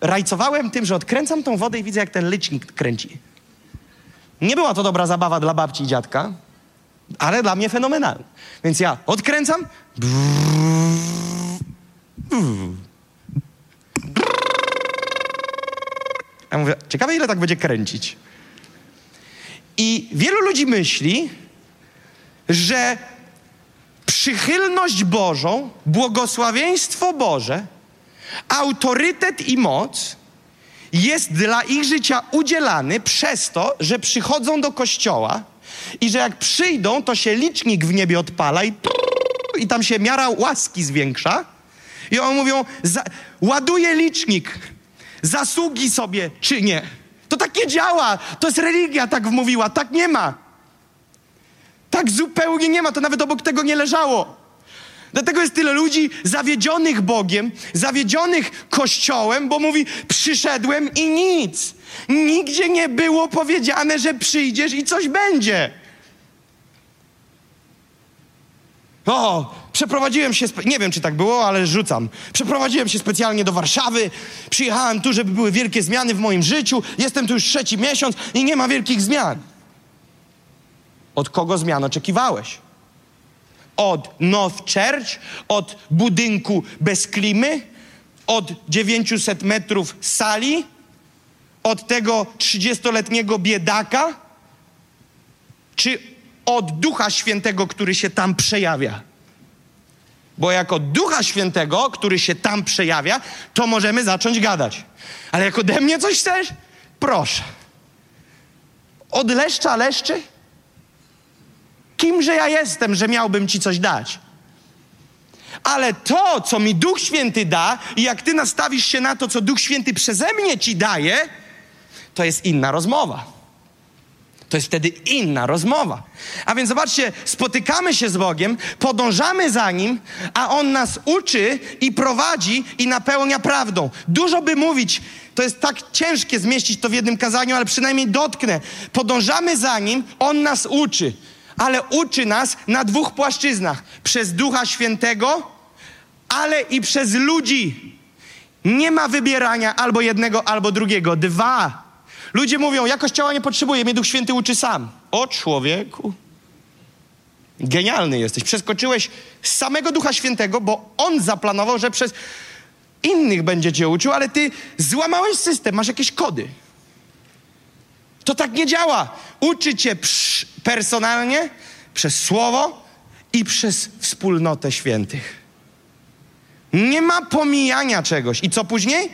Speaker 2: rajcowałem tym, że odkręcam tą wodę i widzę, jak ten licznik kręci. Nie była to dobra zabawa dla babci i dziadka, ale dla mnie fenomenalna. Więc ja odkręcam. Ja mówię, ciekawe ile tak będzie kręcić. I wielu ludzi myśli, że przychylność Bożą, błogosławieństwo Boże, autorytet i moc jest dla ich życia udzielany przez to, że przychodzą do kościoła i że jak przyjdą, to się licznik w niebie odpala i, i tam się miara łaski zwiększa. I oni mówią, za, ładuje licznik, zasługi sobie czy nie. To tak nie działa. To jest religia, tak wmówiła. Tak nie ma. Tak zupełnie nie ma. To nawet obok tego nie leżało. Dlatego jest tyle ludzi zawiedzionych Bogiem, zawiedzionych Kościołem, bo mówi: Przyszedłem i nic. Nigdzie nie było powiedziane, że przyjdziesz i coś będzie. O, przeprowadziłem się, nie wiem czy tak było, ale rzucam. Przeprowadziłem się specjalnie do Warszawy. Przyjechałem tu, żeby były wielkie zmiany w moim życiu. Jestem tu już trzeci miesiąc i nie ma wielkich zmian. Od kogo zmian oczekiwałeś? Od North Church, od budynku bez klimy, od 900 metrów sali, od tego 30-letniego biedaka, czy od Ducha Świętego, który się tam przejawia? Bo jako Ducha Świętego, który się tam przejawia, to możemy zacząć gadać. Ale jak ode mnie coś chcesz? Proszę. Od leszcza leszczy? Kimże ja jestem, że miałbym ci coś dać? Ale to, co mi Duch Święty da, i jak ty nastawisz się na to, co Duch Święty przeze mnie ci daje, to jest inna rozmowa. To jest wtedy inna rozmowa. A więc zobaczcie, spotykamy się z Bogiem, podążamy za Nim, a On nas uczy i prowadzi i napełnia prawdą. Dużo by mówić, to jest tak ciężkie zmieścić to w jednym kazaniu, ale przynajmniej dotknę. Podążamy za Nim, On nas uczy, ale uczy nas na dwóch płaszczyznach. Przez Ducha Świętego, ale i przez ludzi. Nie ma wybierania albo jednego, albo drugiego. Dwa. Ludzie mówią, ja kościoła nie potrzebuję, mnie Duch Święty uczy sam. O człowieku. Genialny jesteś. Przeskoczyłeś z samego Ducha Świętego, bo On zaplanował, że przez innych będzie cię uczył, ale ty złamałeś system, masz jakieś kody. To tak nie działa. Uczy cię personalnie, przez Słowo i przez wspólnotę świętych. Nie ma pomijania czegoś. I co później?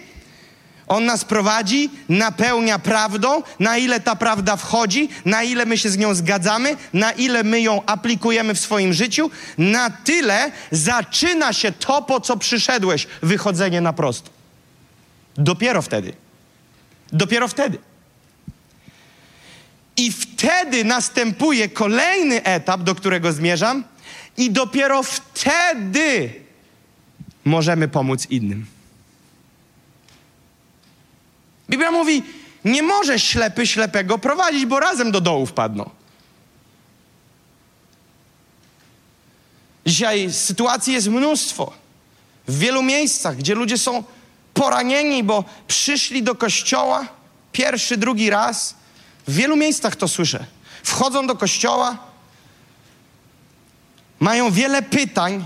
Speaker 2: On nas prowadzi, napełnia prawdą, na ile ta prawda wchodzi, na ile my się z nią zgadzamy, na ile my ją aplikujemy w swoim życiu, na tyle zaczyna się to, po co przyszedłeś, wychodzenie na prosto. Dopiero wtedy. Dopiero wtedy. I wtedy następuje kolejny etap, do którego zmierzam, i dopiero wtedy możemy pomóc innym. Biblia mówi, nie może ślepy ślepego prowadzić, bo razem do dołu wpadną. Dzisiaj sytuacji jest mnóstwo. W wielu miejscach, gdzie ludzie są poranieni, bo przyszli do kościoła pierwszy, drugi raz. W wielu miejscach to słyszę. Wchodzą do kościoła, mają wiele pytań,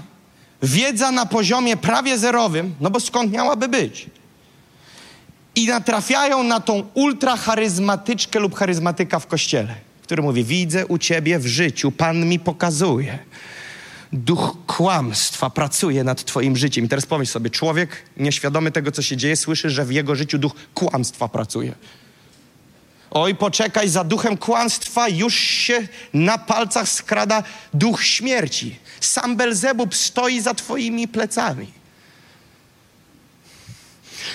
Speaker 2: wiedza na poziomie prawie zerowym, no bo skąd miałaby być? i natrafiają na tą ultracharyzmatyczkę lub charyzmatyka w kościele, który mówi: Widzę u ciebie w życiu, Pan mi pokazuje. Duch kłamstwa pracuje nad Twoim życiem. I teraz pomyśl sobie, człowiek nieświadomy tego, co się dzieje, słyszy, że w jego życiu duch kłamstwa pracuje. Oj, poczekaj, za duchem kłamstwa już się na palcach skrada duch śmierci. Sam Belzebub stoi za Twoimi plecami.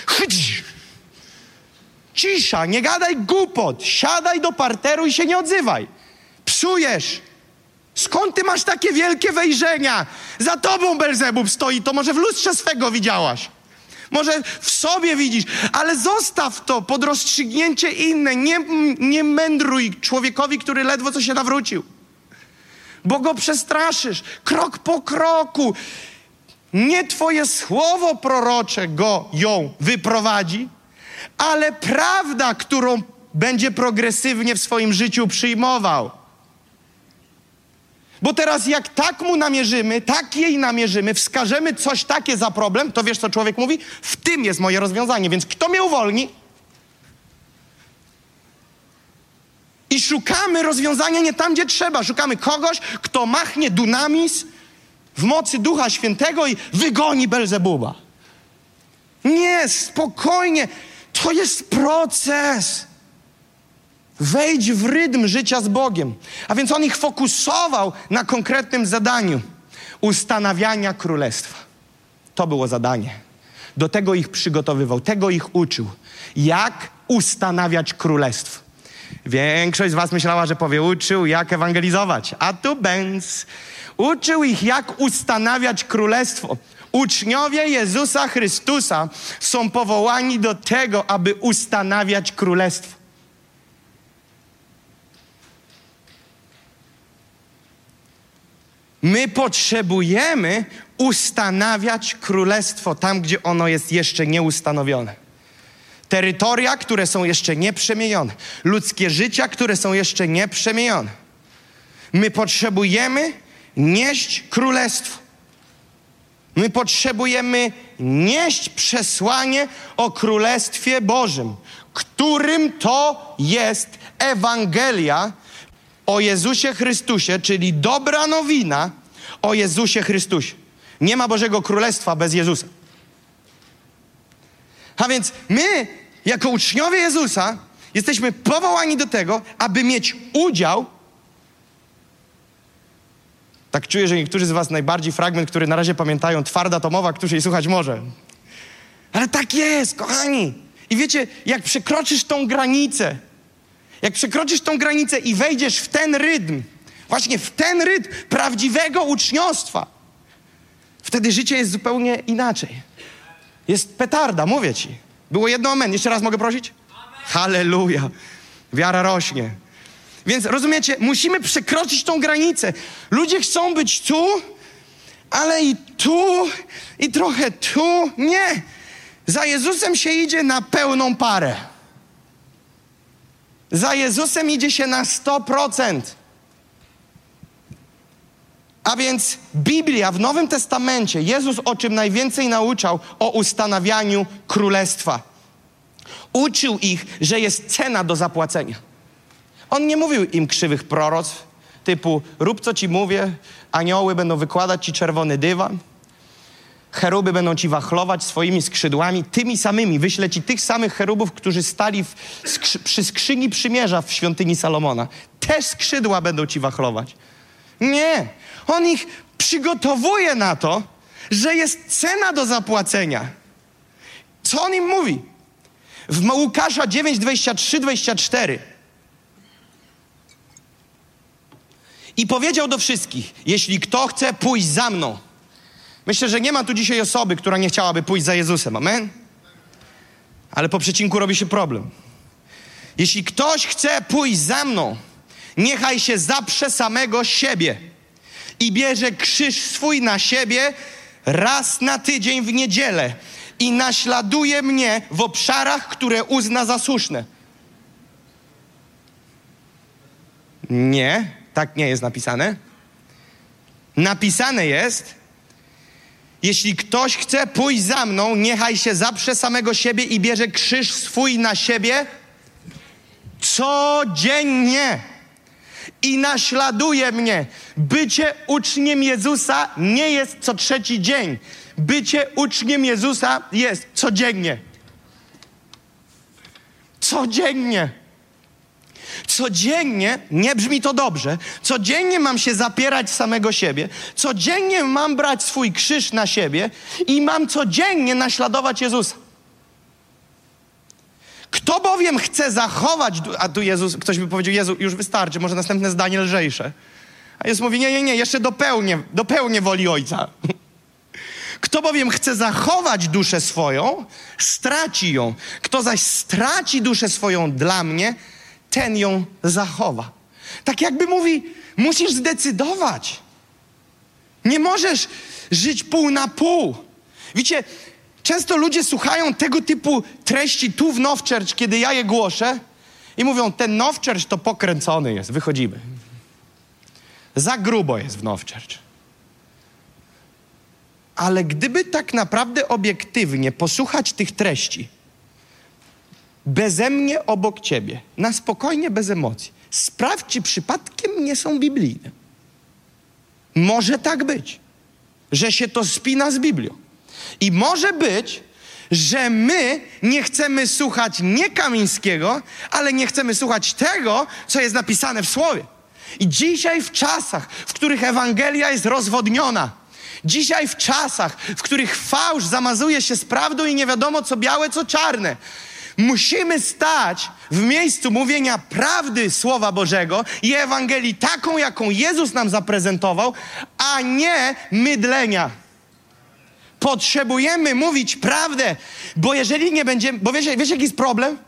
Speaker 2: Chodź! Cisza, nie gadaj głupot. Siadaj do parteru i się nie odzywaj. Psujesz. Skąd ty masz takie wielkie wejrzenia? Za tobą Belzebub stoi, to może w lustrze swego widziałaś. Może w sobie widzisz, ale zostaw to pod rozstrzygnięcie inne. Nie, nie mędruj człowiekowi, który ledwo co się nawrócił. Bo go przestraszysz. Krok po kroku. Nie twoje słowo prorocze go, ją wyprowadzi, ale prawda, którą będzie progresywnie w swoim życiu przyjmował. Bo teraz jak tak mu namierzymy, tak jej namierzymy, wskażemy coś takie za problem, to wiesz co człowiek mówi? W tym jest moje rozwiązanie, więc kto mnie uwolni? I szukamy rozwiązania nie tam, gdzie trzeba. Szukamy kogoś, kto machnie dunamis w mocy Ducha Świętego i wygoni Belzebuba. Nie, spokojnie. To jest proces. Wejdź w rytm życia z Bogiem. A więc on ich fokusował na konkretnym zadaniu ustanawiania królestwa. To było zadanie. Do tego ich przygotowywał, tego ich uczył. Jak ustanawiać królestwo. Większość z Was myślała, że powie, uczył, jak ewangelizować. A tu bęc. Uczył ich, jak ustanawiać królestwo. Uczniowie Jezusa Chrystusa są powołani do tego, aby ustanawiać królestwo. My potrzebujemy ustanawiać królestwo tam, gdzie ono jest jeszcze nieustanowione. Terytoria, które są jeszcze nieprzemienione, ludzkie życia, które są jeszcze nieprzemienione. My potrzebujemy nieść królestwo. My potrzebujemy nieść przesłanie o Królestwie Bożym, którym to jest Ewangelia o Jezusie Chrystusie, czyli dobra nowina o Jezusie Chrystusie. Nie ma Bożego Królestwa bez Jezusa. A więc my, jako uczniowie Jezusa, jesteśmy powołani do tego, aby mieć udział tak czuję, że niektórzy z Was najbardziej fragment, który na razie pamiętają, twarda tomowa, którzy jej słuchać może. Ale tak jest, kochani. I wiecie, jak przekroczysz tą granicę, Jak przekroczysz tą granicę i wejdziesz w ten rytm, właśnie w ten rytm prawdziwego uczniostwa, wtedy życie jest zupełnie inaczej. Jest petarda, mówię ci. Było jedno moment. Jeszcze raz mogę prosić? Halleluja. Wiara rośnie. Więc rozumiecie, musimy przekroczyć tą granicę. Ludzie chcą być tu, ale i tu, i trochę tu. Nie. Za Jezusem się idzie na pełną parę. Za Jezusem idzie się na 100%. A więc Biblia w Nowym Testamencie, Jezus o czym najwięcej nauczał? O ustanawianiu królestwa. Uczył ich, że jest cena do zapłacenia. On nie mówił im krzywych proroctw, typu rób co ci mówię, anioły będą wykładać ci czerwony dywan, cheruby będą ci wachlować swoimi skrzydłami, tymi samymi wyślę ci tych samych cherubów, którzy stali w, skrzy, przy skrzyni przymierza w świątyni Salomona. Te skrzydła będą ci wachlować. Nie. On ich przygotowuje na to, że jest cena do zapłacenia. Co on im mówi? W Łukasza 9, 23, 24. I powiedział do wszystkich: Jeśli kto chce pójść za mną, myślę, że nie ma tu dzisiaj osoby, która nie chciałaby pójść za Jezusem. Amen? Ale po przecinku robi się problem. Jeśli ktoś chce pójść za mną, niechaj się zaprze samego siebie i bierze krzyż swój na siebie raz na tydzień w niedzielę i naśladuje mnie w obszarach, które uzna za słuszne. Nie, tak nie jest napisane. Napisane jest, jeśli ktoś chce pójść za mną, niechaj się zaprze samego siebie i bierze krzyż swój na siebie codziennie i naśladuje mnie. Bycie uczniem Jezusa nie jest co trzeci dzień. Bycie uczniem Jezusa jest codziennie. Codziennie. Codziennie, nie brzmi to dobrze, codziennie mam się zapierać samego siebie, codziennie mam brać swój krzyż na siebie i mam codziennie naśladować Jezusa. Kto bowiem chce zachować, a tu Jezus, ktoś by powiedział, Jezu, już wystarczy, może następne zdanie lżejsze. A Jezus mówi, nie, nie, nie, jeszcze dopełnię, dopełnię woli Ojca. *laughs* Kto bowiem chce zachować duszę swoją, straci ją. Kto zaś straci duszę swoją dla mnie, ten ją zachowa. Tak jakby mówi, musisz zdecydować. Nie możesz żyć pół na pół. Wiecie, często ludzie słuchają tego typu treści tu w Nowchurch, kiedy ja je głoszę i mówią, ten Nowchurch to pokręcony jest, wychodzimy. Za grubo jest w Nowchurch. Ale gdyby tak naprawdę obiektywnie posłuchać tych treści, beze mnie obok ciebie, na spokojnie, bez emocji, sprawdź, czy przypadkiem nie są biblijne. Może tak być, że się to spina z Biblią. I może być, że my nie chcemy słuchać nie Kamińskiego, ale nie chcemy słuchać tego, co jest napisane w Słowie. I dzisiaj w czasach, w których Ewangelia jest rozwodniona, dzisiaj w czasach, w których fałsz zamazuje się z prawdą i nie wiadomo co białe, co czarne, musimy stać w miejscu mówienia prawdy Słowa Bożego i Ewangelii taką, jaką Jezus nam zaprezentował, a nie mydlenia. Potrzebujemy mówić prawdę, bo jeżeli nie będziemy, bo wiesz, wiesz jaki jest problem?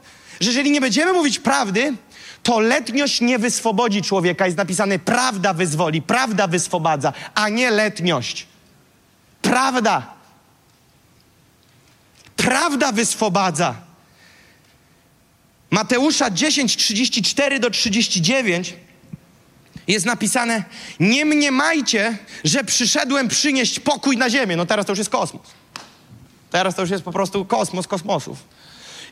Speaker 2: Że jeżeli nie będziemy mówić prawdy, to letniość nie wyswobodzi człowieka. Jest napisane prawda wyzwoli, prawda wyswobadza, a nie letniość. Prawda. Prawda wyswobadza. Mateusza 10, 34 do 39 jest napisane: Nie mniemajcie, że przyszedłem przynieść pokój na ziemię. No teraz to już jest kosmos. Teraz to już jest po prostu kosmos kosmosów.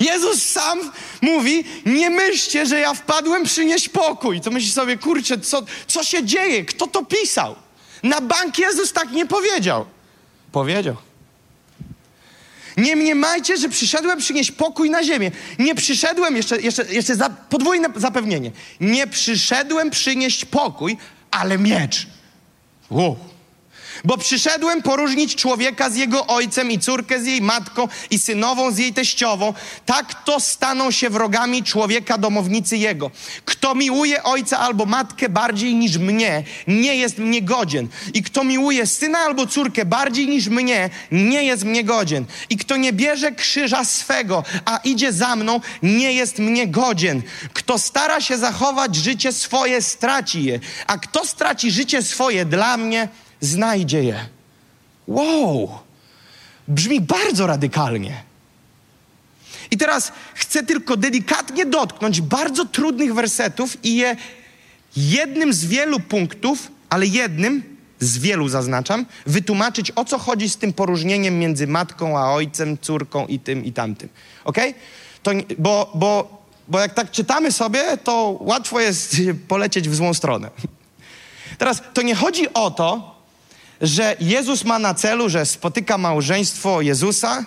Speaker 2: Jezus sam mówi: Nie myślcie, że ja wpadłem przynieść pokój. To myślisz sobie, kurczę, co, co się dzieje? Kto to pisał? Na bank Jezus tak nie powiedział. Powiedział. Nie mniemajcie, że przyszedłem przynieść pokój na ziemię. Nie przyszedłem, jeszcze, jeszcze, jeszcze za, podwójne zapewnienie. Nie przyszedłem przynieść pokój, ale miecz. Wow. Bo przyszedłem poróżnić człowieka z jego ojcem i córkę z jej matką i synową z jej teściową. Tak to staną się wrogami człowieka domownicy jego. Kto miłuje ojca albo matkę bardziej niż mnie, nie jest mnie godzien. I kto miłuje syna albo córkę bardziej niż mnie, nie jest mnie godzien. I kto nie bierze krzyża swego, a idzie za mną, nie jest mnie godzien. Kto stara się zachować życie swoje, straci je. A kto straci życie swoje dla mnie, znajdzie je. Wow! Brzmi bardzo radykalnie. I teraz chcę tylko delikatnie dotknąć bardzo trudnych wersetów i je jednym z wielu punktów, ale jednym z wielu zaznaczam, wytłumaczyć o co chodzi z tym poróżnieniem między matką a ojcem, córką i tym i tamtym. Ok? To, bo, bo, bo jak tak czytamy sobie, to łatwo jest *laughs* polecieć w złą stronę. Teraz to nie chodzi o to, że Jezus ma na celu, że spotyka małżeństwo Jezusa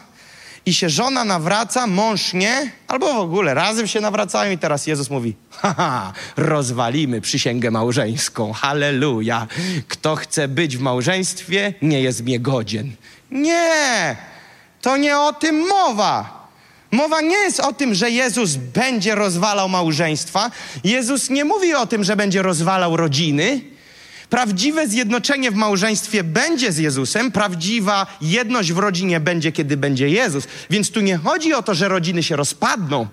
Speaker 2: i się żona nawraca, mąż nie, albo w ogóle razem się nawracają i teraz Jezus mówi, haha, rozwalimy przysięgę małżeńską, halleluja. Kto chce być w małżeństwie, nie jest mnie godzien. Nie, to nie o tym mowa. Mowa nie jest o tym, że Jezus będzie rozwalał małżeństwa. Jezus nie mówi o tym, że będzie rozwalał rodziny. Prawdziwe zjednoczenie w małżeństwie będzie z Jezusem, prawdziwa jedność w rodzinie będzie, kiedy będzie Jezus. Więc tu nie chodzi o to, że rodziny się rozpadną.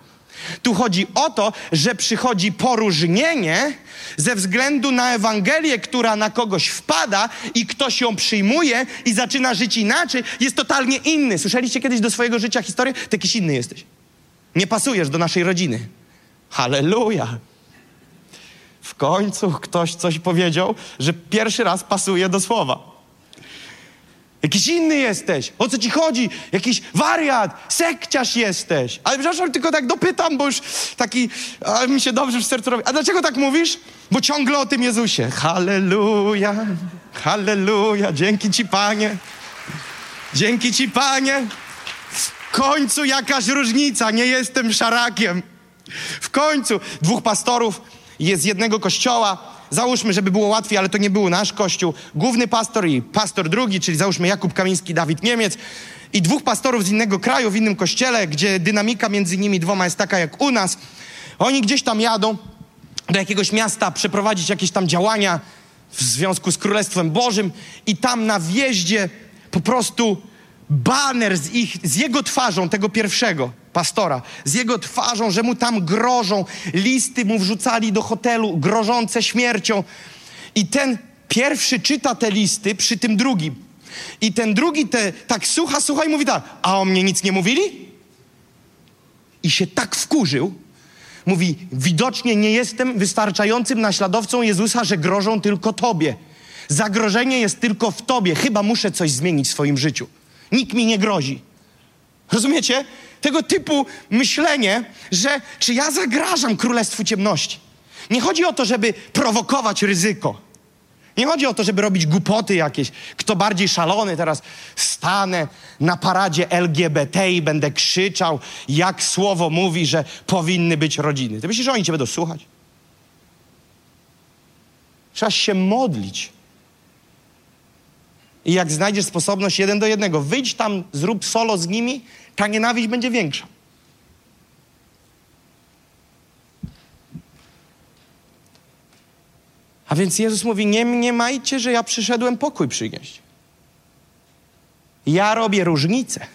Speaker 2: Tu chodzi o to, że przychodzi poróżnienie ze względu na Ewangelię, która na kogoś wpada i ktoś ją przyjmuje i zaczyna żyć inaczej, jest totalnie inny. Słyszeliście kiedyś do swojego życia historię? Ty jakiś inny jesteś. Nie pasujesz do naszej rodziny. Halleluja. W końcu ktoś coś powiedział, że pierwszy raz pasuje do słowa. Jakiś inny jesteś. O co ci chodzi? Jakiś wariat, sekciarz jesteś. Ale przepraszam, tylko tak dopytam, bo już taki, a mi się dobrze w sercu robi. A dlaczego tak mówisz? Bo ciągle o tym Jezusie. Halleluja, halleluja, dzięki ci Panie. Dzięki ci Panie. W końcu jakaś różnica, nie jestem szarakiem. W końcu dwóch pastorów jest z jednego kościoła. Załóżmy, żeby było łatwiej, ale to nie był nasz kościół. Główny pastor i pastor drugi, czyli załóżmy Jakub Kamiński, Dawid Niemiec i dwóch pastorów z innego kraju, w innym kościele, gdzie dynamika między nimi dwoma jest taka jak u nas. Oni gdzieś tam jadą do jakiegoś miasta przeprowadzić jakieś tam działania w związku z Królestwem Bożym i tam na wjeździe po prostu baner z, ich, z jego twarzą, tego pierwszego pastora, z jego twarzą, że mu tam grożą, listy mu wrzucali do hotelu, grożące śmiercią. I ten pierwszy czyta te listy przy tym drugim. I ten drugi te tak słucha, słucha i mówi tak, a o mnie nic nie mówili? I się tak wkurzył, mówi, widocznie nie jestem wystarczającym naśladowcą Jezusa, że grożą tylko Tobie. Zagrożenie jest tylko w Tobie. Chyba muszę coś zmienić w swoim życiu. Nikt mi nie grozi. Rozumiecie? Tego typu myślenie, że czy ja zagrażam królestwu ciemności. Nie chodzi o to, żeby prowokować ryzyko. Nie chodzi o to, żeby robić głupoty jakieś. Kto bardziej szalony, teraz stanę na paradzie LGBT i będę krzyczał, jak słowo mówi, że powinny być rodziny. Ty myślisz, że oni cię będą słuchać? Trzeba się modlić. I jak znajdziesz sposobność jeden do jednego, wyjdź tam, zrób solo z nimi, ta nienawiść będzie większa. A więc Jezus mówi: Nie mniemajcie, że ja przyszedłem pokój przynieść. Ja robię różnicę.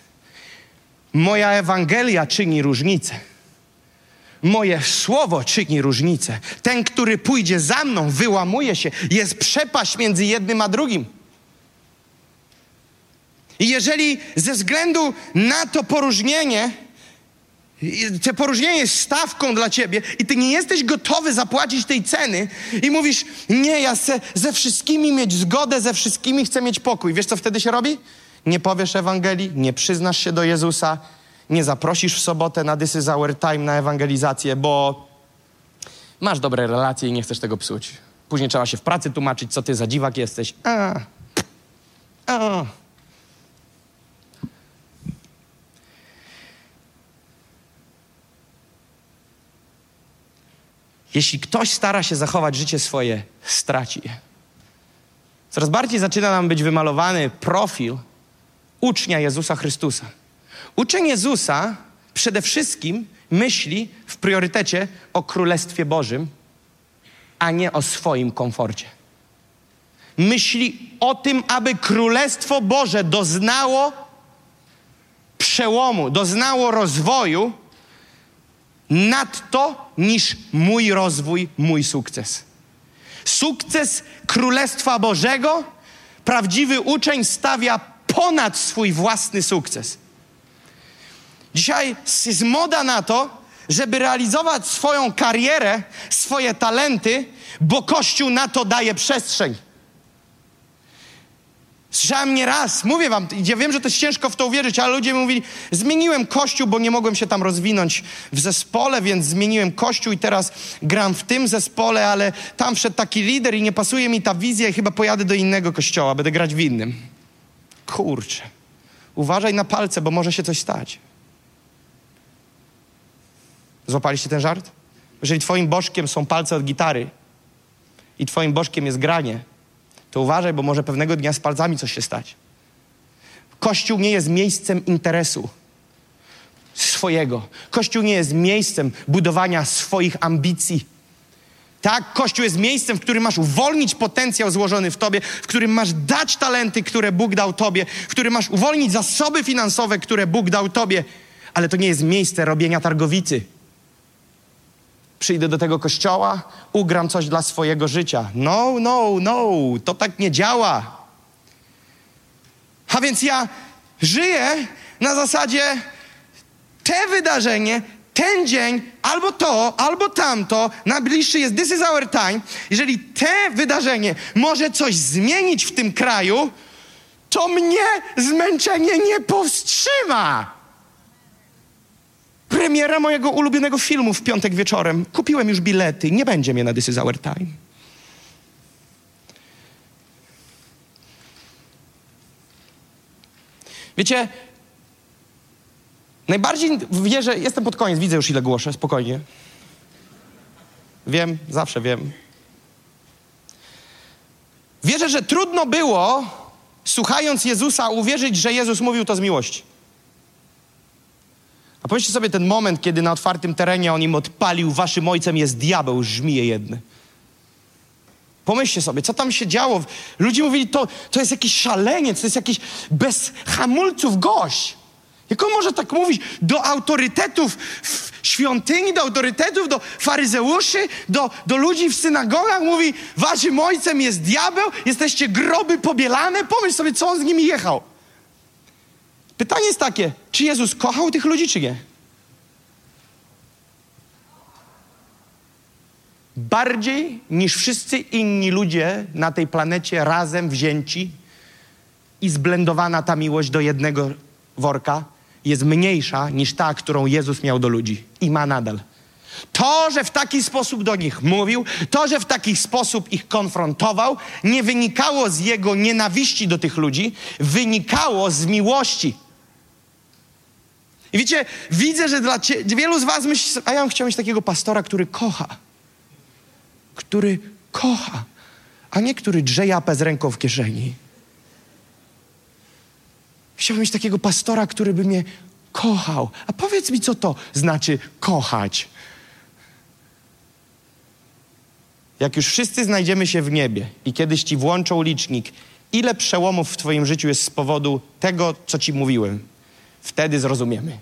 Speaker 2: Moja Ewangelia czyni różnicę. Moje słowo czyni różnicę. Ten, który pójdzie za mną, wyłamuje się. Jest przepaść między jednym a drugim. I jeżeli ze względu na to poróżnienie, te poróżnienie jest stawką dla ciebie i ty nie jesteś gotowy zapłacić tej ceny i mówisz, nie, ja chcę ze wszystkimi mieć zgodę, ze wszystkimi chcę mieć pokój. Wiesz, co wtedy się robi? Nie powiesz Ewangelii, nie przyznasz się do Jezusa, nie zaprosisz w sobotę na This is our time na ewangelizację, bo masz dobre relacje i nie chcesz tego psuć. Później trzeba się w pracy tłumaczyć, co ty za dziwak jesteś. A, a. Jeśli ktoś stara się zachować życie swoje, straci je. coraz bardziej zaczyna nam być wymalowany profil ucznia Jezusa Chrystusa. Uczeń Jezusa przede wszystkim myśli w priorytecie o Królestwie Bożym, a nie o swoim komforcie. Myśli o tym, aby Królestwo Boże doznało przełomu, doznało rozwoju nadto niż mój rozwój, mój sukces. Sukces Królestwa Bożego prawdziwy uczeń stawia ponad swój własny sukces. Dzisiaj jest moda na to, żeby realizować swoją karierę, swoje talenty, bo Kościół na to daje przestrzeń. Słyszałem nie raz, mówię wam, ja wiem, że to jest ciężko w to uwierzyć, ale ludzie mówili, zmieniłem kościół, bo nie mogłem się tam rozwinąć w zespole, więc zmieniłem kościół i teraz gram w tym zespole, ale tam wszedł taki lider i nie pasuje mi ta wizja i chyba pojadę do innego kościoła, będę grać w innym. Kurczę, uważaj na palce, bo może się coś stać. Złapaliście ten żart? Jeżeli twoim bożkiem są palce od gitary i twoim bożkiem jest granie, to uważaj, bo może pewnego dnia z palcami coś się stać. Kościół nie jest miejscem interesu swojego. Kościół nie jest miejscem budowania swoich ambicji. Tak, Kościół jest miejscem, w którym masz uwolnić potencjał złożony w tobie, w którym masz dać talenty, które Bóg dał tobie, w którym masz uwolnić zasoby finansowe, które Bóg dał tobie. Ale to nie jest miejsce robienia targowicy przyjdę do tego kościoła, ugram coś dla swojego życia. No, no, no, to tak nie działa. A więc ja żyję na zasadzie te wydarzenie, ten dzień, albo to, albo tamto, najbliższy jest this is our time. Jeżeli te wydarzenie może coś zmienić w tym kraju, to mnie zmęczenie nie powstrzyma premiera mojego ulubionego filmu w piątek wieczorem. Kupiłem już bilety, nie będzie mnie na This is Our Time. Wiecie, najbardziej wierzę, jestem pod koniec, widzę już ile głoszę, spokojnie. Wiem, zawsze wiem. Wierzę, że trudno było, słuchając Jezusa, uwierzyć, że Jezus mówił to z miłości. A pomyślcie sobie ten moment, kiedy na otwartym terenie on im odpalił, waszym ojcem jest diabeł, żmije jedne. Pomyślcie sobie, co tam się działo. Ludzie mówili, to, to jest jakiś szaleniec, to jest jakiś bez hamulców gość. Jak on może tak mówić do autorytetów w świątyni, do autorytetów, do faryzeuszy, do, do ludzi w synagogach? Mówi, waszym ojcem jest diabeł, jesteście groby pobielane. Pomyśl sobie, co on z nimi jechał. Pytanie jest takie, czy Jezus kochał tych ludzi, czy nie? Bardziej niż wszyscy inni ludzie na tej planecie razem wzięci i zblendowana ta miłość do jednego worka jest mniejsza niż ta, którą Jezus miał do ludzi i ma nadal. To, że w taki sposób do nich mówił, to, że w taki sposób ich konfrontował, nie wynikało z jego nienawiści do tych ludzi, wynikało z miłości. Wiecie, widzę, że dla cie, wielu z was myśli, a ja bym chciał mieć takiego pastora, który kocha. Który kocha, a nie który drze japę z ręką w kieszeni. Chciałbym mieć takiego pastora, który by mnie kochał. A powiedz mi, co to znaczy kochać. Jak już wszyscy znajdziemy się w niebie i kiedyś ci włączą licznik, ile przełomów w Twoim życiu jest z powodu tego, co Ci mówiłem, wtedy zrozumiemy.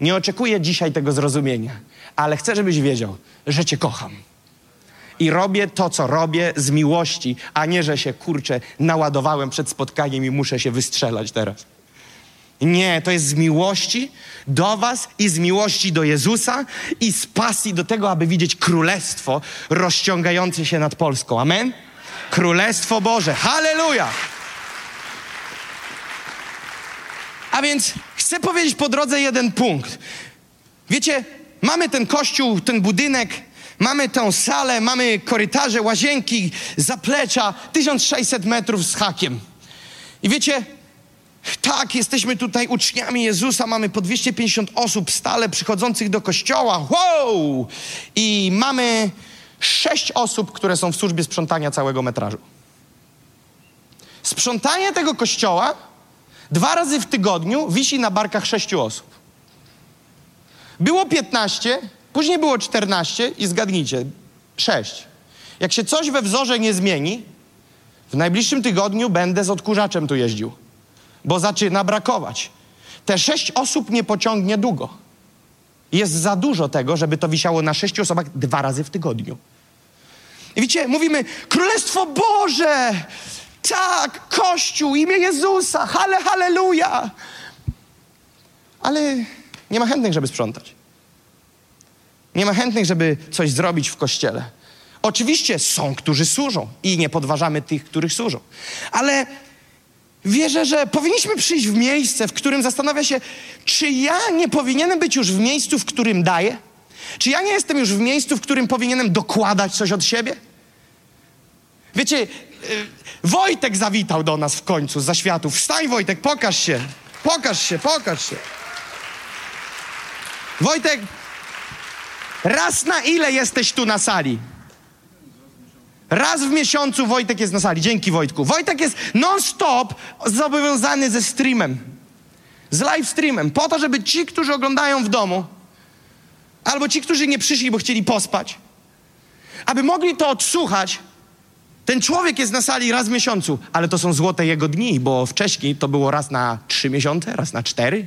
Speaker 2: Nie oczekuję dzisiaj tego zrozumienia, ale chcę, żebyś wiedział, że Cię kocham. I robię to, co robię z miłości, a nie, że się kurczę, naładowałem przed spotkaniem i muszę się wystrzelać teraz. Nie, to jest z miłości do Was i z miłości do Jezusa i z pasji do tego, aby widzieć królestwo rozciągające się nad Polską. Amen? Królestwo Boże. Halleluja! A więc chcę powiedzieć po drodze jeden punkt. Wiecie, mamy ten kościół, ten budynek, mamy tę salę, mamy korytarze, łazienki, zaplecza, 1600 metrów z hakiem. I wiecie, tak, jesteśmy tutaj uczniami Jezusa, mamy po 250 osób stale przychodzących do kościoła. Wow! I mamy sześć osób, które są w służbie sprzątania całego metrażu. Sprzątanie tego kościoła dwa razy w tygodniu wisi na barkach sześciu osób. Było 15, później było 14 i zgadnijcie, 6. Jak się coś we wzorze nie zmieni, w najbliższym tygodniu będę z odkurzaczem tu jeździł, bo zaczyna brakować. Te sześć osób nie pociągnie długo. Jest za dużo tego, żeby to wisiało na sześciu osobach dwa razy w tygodniu. I widzicie, mówimy, Królestwo Boże, tak, Kościół, imię Jezusa, hale, halleluja. Ale nie ma chętnych, żeby sprzątać. Nie ma chętnych, żeby coś zrobić w kościele. Oczywiście są, którzy służą i nie podważamy tych, których służą. Ale wierzę, że powinniśmy przyjść w miejsce, w którym zastanawia się, czy ja nie powinienem być już w miejscu, w którym daję? Czy ja nie jestem już w miejscu, w którym powinienem dokładać coś od siebie? Wiecie, yy, Wojtek zawitał do nas w końcu za światów. Wstań, Wojtek, pokaż się. Pokaż się, pokaż się. Wojtek, raz na ile jesteś tu na sali? Raz w miesiącu Wojtek jest na sali. Dzięki Wojtku. Wojtek jest non-stop zobowiązany ze streamem. Z live streamem. Po to, żeby ci, którzy oglądają w domu, albo ci, którzy nie przyszli, bo chcieli pospać, aby mogli to odsłuchać. Ten człowiek jest na sali raz w miesiącu, ale to są złote jego dni, bo wcześniej to było raz na trzy miesiące, raz na cztery.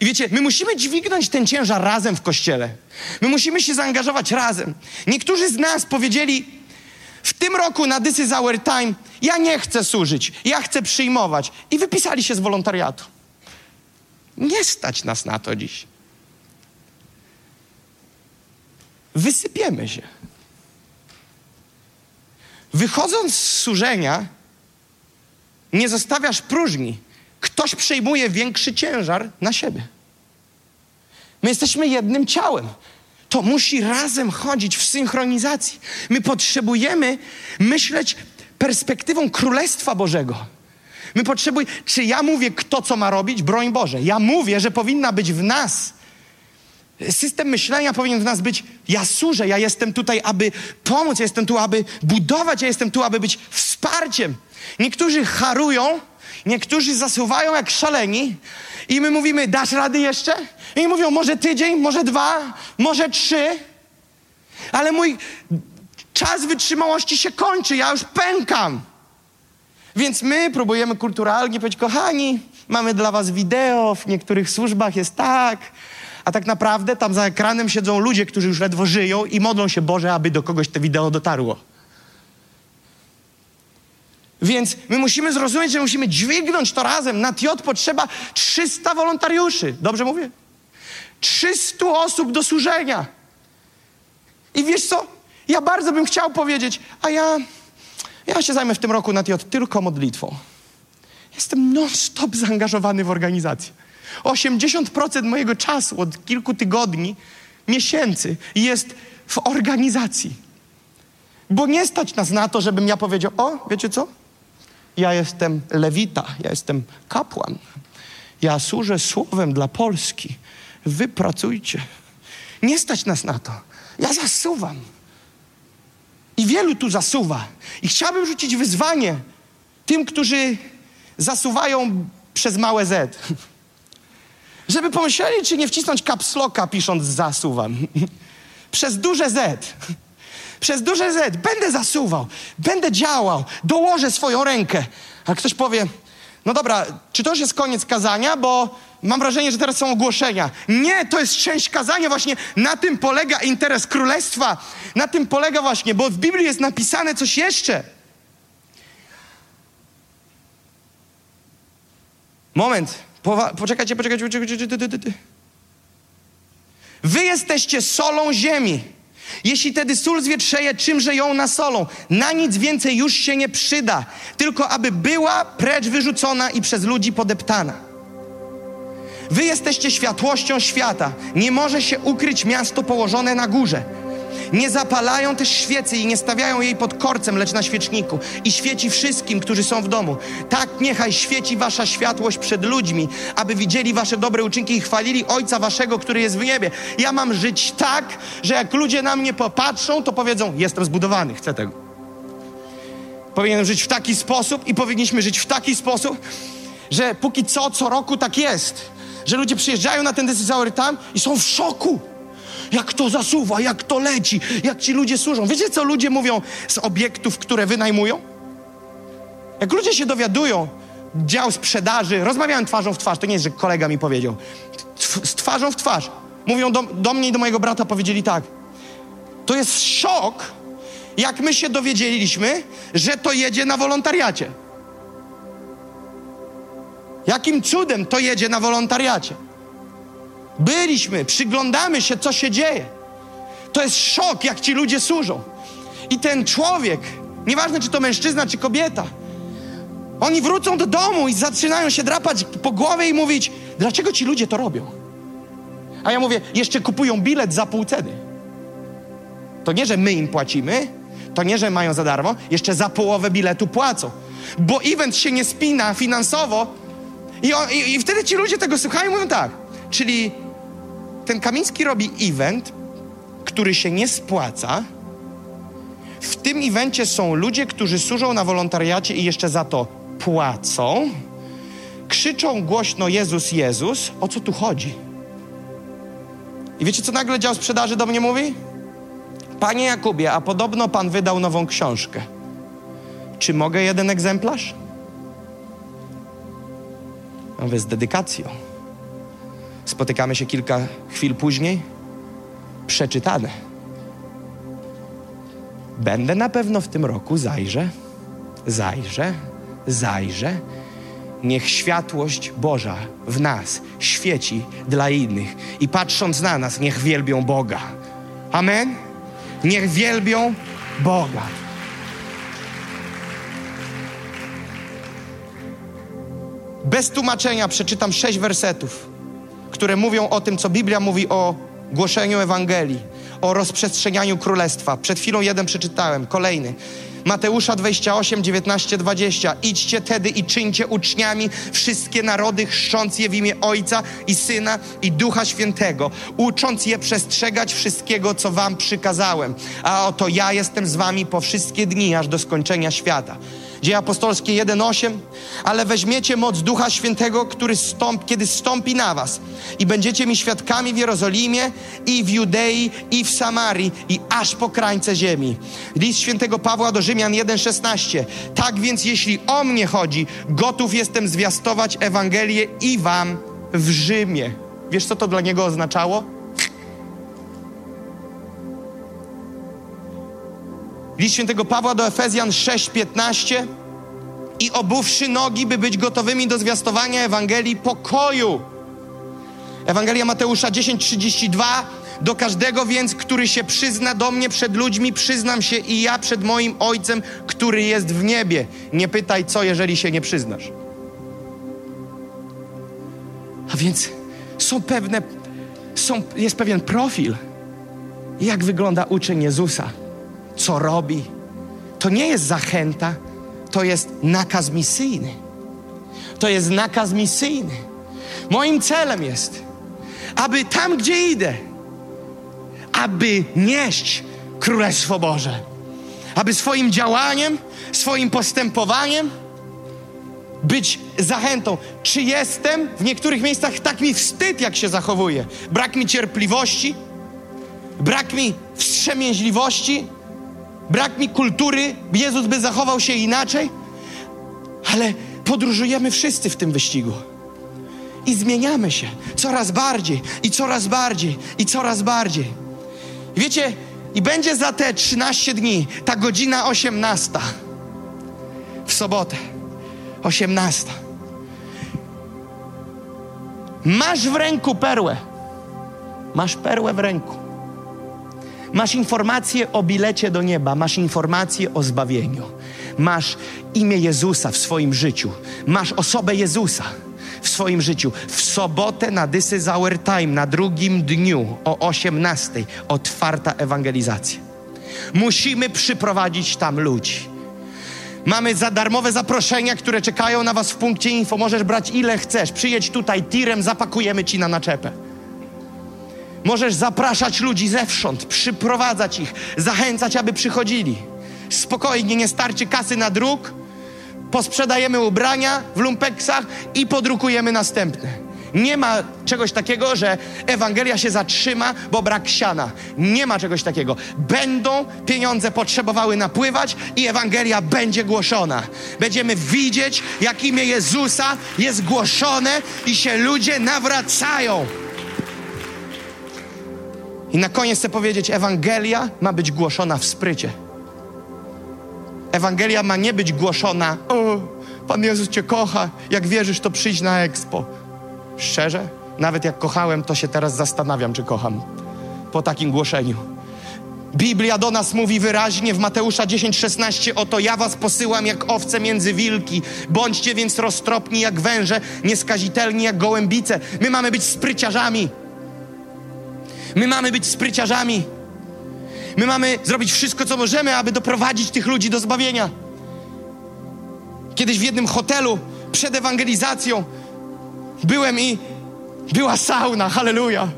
Speaker 2: I wiecie, my musimy dźwignąć ten ciężar razem w kościele. My musimy się zaangażować razem. Niektórzy z nas powiedzieli, w tym roku na This is Our Time ja nie chcę służyć, ja chcę przyjmować. I wypisali się z wolontariatu. Nie stać nas na to dziś. Wysypiemy się. Wychodząc z służenia, nie zostawiasz próżni. Ktoś przejmuje większy ciężar na siebie. My jesteśmy jednym ciałem to musi razem chodzić w synchronizacji. My potrzebujemy myśleć perspektywą Królestwa Bożego. My potrzebujemy, czy ja mówię, kto co ma robić? Broń Boże. Ja mówię, że powinna być w nas. System myślenia powinien w nas być, ja służę, ja jestem tutaj, aby pomóc, ja jestem tu, aby budować, ja jestem tu, aby być wsparciem. Niektórzy harują, niektórzy zasuwają jak szaleni i my mówimy, dasz rady jeszcze? I mówią, może tydzień, może dwa, może trzy. Ale mój czas wytrzymałości się kończy, ja już pękam. Więc my próbujemy kulturalnie powiedzieć, kochani, mamy dla was wideo, w niektórych służbach jest tak, a tak naprawdę tam za ekranem siedzą ludzie, którzy już ledwo żyją i modlą się Boże, aby do kogoś to wideo dotarło. Więc my musimy zrozumieć, że musimy dźwignąć to razem. Na TIOT potrzeba 300 wolontariuszy. Dobrze mówię? 300 osób do służenia. I wiesz co? Ja bardzo bym chciał powiedzieć, a ja, ja się zajmę w tym roku na TIOT tylko modlitwą. Jestem non-stop zaangażowany w organizację. 80% mojego czasu od kilku tygodni, miesięcy jest w organizacji. Bo nie stać nas na to, żebym ja powiedział, o, wiecie co? Ja jestem lewita, ja jestem kapłan. Ja służę słowem dla Polski. Wy pracujcie. Nie stać nas na to. Ja zasuwam. I wielu tu zasuwa. I chciałbym rzucić wyzwanie tym, którzy zasuwają przez małe Z. Żeby pomyśleli, czy nie wcisnąć kapsloka pisząc zasuwam. *laughs* przez duże Z. Przez duże Z będę zasuwał, będę działał, dołożę swoją rękę. A ktoś powie, no dobra, czy to już jest koniec kazania, bo mam wrażenie, że teraz są ogłoszenia. Nie, to jest część kazania właśnie. Na tym polega interes królestwa. Na tym polega właśnie, bo w Biblii jest napisane coś jeszcze. Moment. Powa- poczekajcie, poczekajcie, poczekajcie. Wy jesteście solą ziemi. Jeśli tedy sól zwietrzeje, czymże ją nasolą? Na nic więcej już się nie przyda, tylko aby była precz wyrzucona i przez ludzi podeptana. Wy jesteście światłością świata. Nie może się ukryć miasto położone na górze. Nie zapalają też świecy i nie stawiają jej pod korcem, lecz na świeczniku. I świeci wszystkim, którzy są w domu. Tak niechaj świeci wasza światłość przed ludźmi, aby widzieli wasze dobre uczynki i chwalili Ojca waszego, który jest w niebie. Ja mam żyć tak, że jak ludzie na mnie popatrzą, to powiedzą, jestem zbudowany, chcę tego. Powinienem żyć w taki sposób i powinniśmy żyć w taki sposób, że póki co, co roku tak jest. Że ludzie przyjeżdżają na ten Our Time i są w szoku. Jak to zasuwa, jak to leci, jak ci ludzie służą. Wiecie, co ludzie mówią z obiektów, które wynajmują? Jak ludzie się dowiadują, dział sprzedaży, rozmawiałem twarzą w twarz, to nie jest, że kolega mi powiedział, z twarzą w twarz. Mówią do, do mnie i do mojego brata, powiedzieli tak. To jest szok, jak my się dowiedzieliśmy, że to jedzie na wolontariacie. Jakim cudem to jedzie na wolontariacie? Byliśmy, przyglądamy się, co się dzieje. To jest szok, jak ci ludzie służą. I ten człowiek, nieważne czy to mężczyzna, czy kobieta, oni wrócą do domu i zaczynają się drapać po głowie i mówić, dlaczego ci ludzie to robią? A ja mówię, jeszcze kupują bilet za pół ceny. To nie, że my im płacimy, to nie, że mają za darmo, jeszcze za połowę biletu płacą. Bo event się nie spina finansowo i, on, i, i wtedy ci ludzie tego słuchają i mówią tak, czyli ten Kamiński robi event, który się nie spłaca. W tym evencie są ludzie, którzy służą na wolontariacie i jeszcze za to płacą. Krzyczą głośno Jezus, Jezus. O co tu chodzi? I wiecie, co nagle dział sprzedaży do mnie mówi? Panie Jakubie, a podobno pan wydał nową książkę. Czy mogę jeden egzemplarz? Ja mówię, z dedykacją. Spotykamy się kilka chwil później. Przeczytane. Będę na pewno w tym roku, zajrzę, zajrzę, zajrzę. Niech światłość Boża w nas świeci dla innych i patrząc na nas, niech wielbią Boga. Amen? Niech wielbią Boga. Bez tłumaczenia przeczytam sześć wersetów, które mówią o tym, co Biblia mówi o głoszeniu Ewangelii, o rozprzestrzenianiu królestwa. Przed chwilą jeden przeczytałem, kolejny. Mateusza 28, 19, 20. Idźcie tedy i czyńcie uczniami wszystkie narody, chrzcząc je w imię Ojca i Syna i Ducha Świętego, ucząc je przestrzegać wszystkiego, co wam przykazałem. A oto ja jestem z wami po wszystkie dni, aż do skończenia świata. Dzieje apostolskie 1:8, ale weźmiecie moc Ducha Świętego, który stąp, kiedy stąpi na was i będziecie mi świadkami w Jerozolimie i w Judei i w Samarii i aż po krańce ziemi. List świętego Pawła do Rzymian 1:16. Tak więc jeśli o mnie chodzi, gotów jestem zwiastować Ewangelię i wam w Rzymie. Wiesz co to dla niego oznaczało? List świętego Pawła do Efezjan 6:15 i obuwszy nogi, by być gotowymi do zwiastowania Ewangelii pokoju. Ewangelia Mateusza 10:32 do każdego więc, który się przyzna do mnie przed ludźmi, przyznam się i ja przed moim Ojcem, który jest w niebie. Nie pytaj co, jeżeli się nie przyznasz. A więc są pewne, są, jest pewien profil, jak wygląda uczeń Jezusa co robi. To nie jest zachęta, to jest nakaz misyjny. To jest nakaz misyjny. Moim celem jest, aby tam, gdzie idę, aby nieść Królestwo Boże. Aby swoim działaniem, swoim postępowaniem być zachętą. Czy jestem w niektórych miejscach tak mi wstyd, jak się zachowuję? Brak mi cierpliwości, brak mi wstrzemięźliwości, brak mi kultury, Jezus by zachował się inaczej, ale podróżujemy wszyscy w tym wyścigu. I zmieniamy się coraz bardziej, i coraz bardziej, i coraz bardziej. Wiecie, i będzie za te 13 dni ta godzina 18 w sobotę. 18. Masz w ręku perłę. Masz perłę w ręku. Masz informację o bilecie do nieba, masz informację o zbawieniu, masz imię Jezusa w swoim życiu, masz osobę Jezusa w swoim życiu. W sobotę na This is Our Time, na drugim dniu o 18 otwarta ewangelizacja. Musimy przyprowadzić tam ludzi. Mamy za darmowe zaproszenia, które czekają na Was w punkcie info. Możesz brać ile chcesz. Przyjedź tutaj tirem, zapakujemy Ci na naczepę. Możesz zapraszać ludzi zewsząd, przyprowadzać ich, zachęcać, aby przychodzili. spokojnie, nie starczy kasy na druk, posprzedajemy ubrania w lumpeksach i podrukujemy następne. Nie ma czegoś takiego, że Ewangelia się zatrzyma, bo brak siana. Nie ma czegoś takiego. Będą pieniądze potrzebowały napływać i Ewangelia będzie głoszona. Będziemy widzieć, jak imię Jezusa jest głoszone i się ludzie nawracają. I na koniec chcę powiedzieć, Ewangelia ma być głoszona w sprycie. Ewangelia ma nie być głoszona, o, Pan Jezus Cię kocha, jak wierzysz, to przyjdź na Expo. Szczerze, nawet jak kochałem, to się teraz zastanawiam, czy kocham po takim głoszeniu. Biblia do nas mówi wyraźnie w Mateusza 10:16: Oto ja was posyłam jak owce między wilki. Bądźcie więc roztropni jak węże, nieskazitelni jak gołębice. My mamy być spryciarzami. My mamy być spryciarzami. My mamy zrobić wszystko, co możemy, aby doprowadzić tych ludzi do zbawienia. Kiedyś w jednym hotelu przed ewangelizacją byłem i była sauna, halleluja.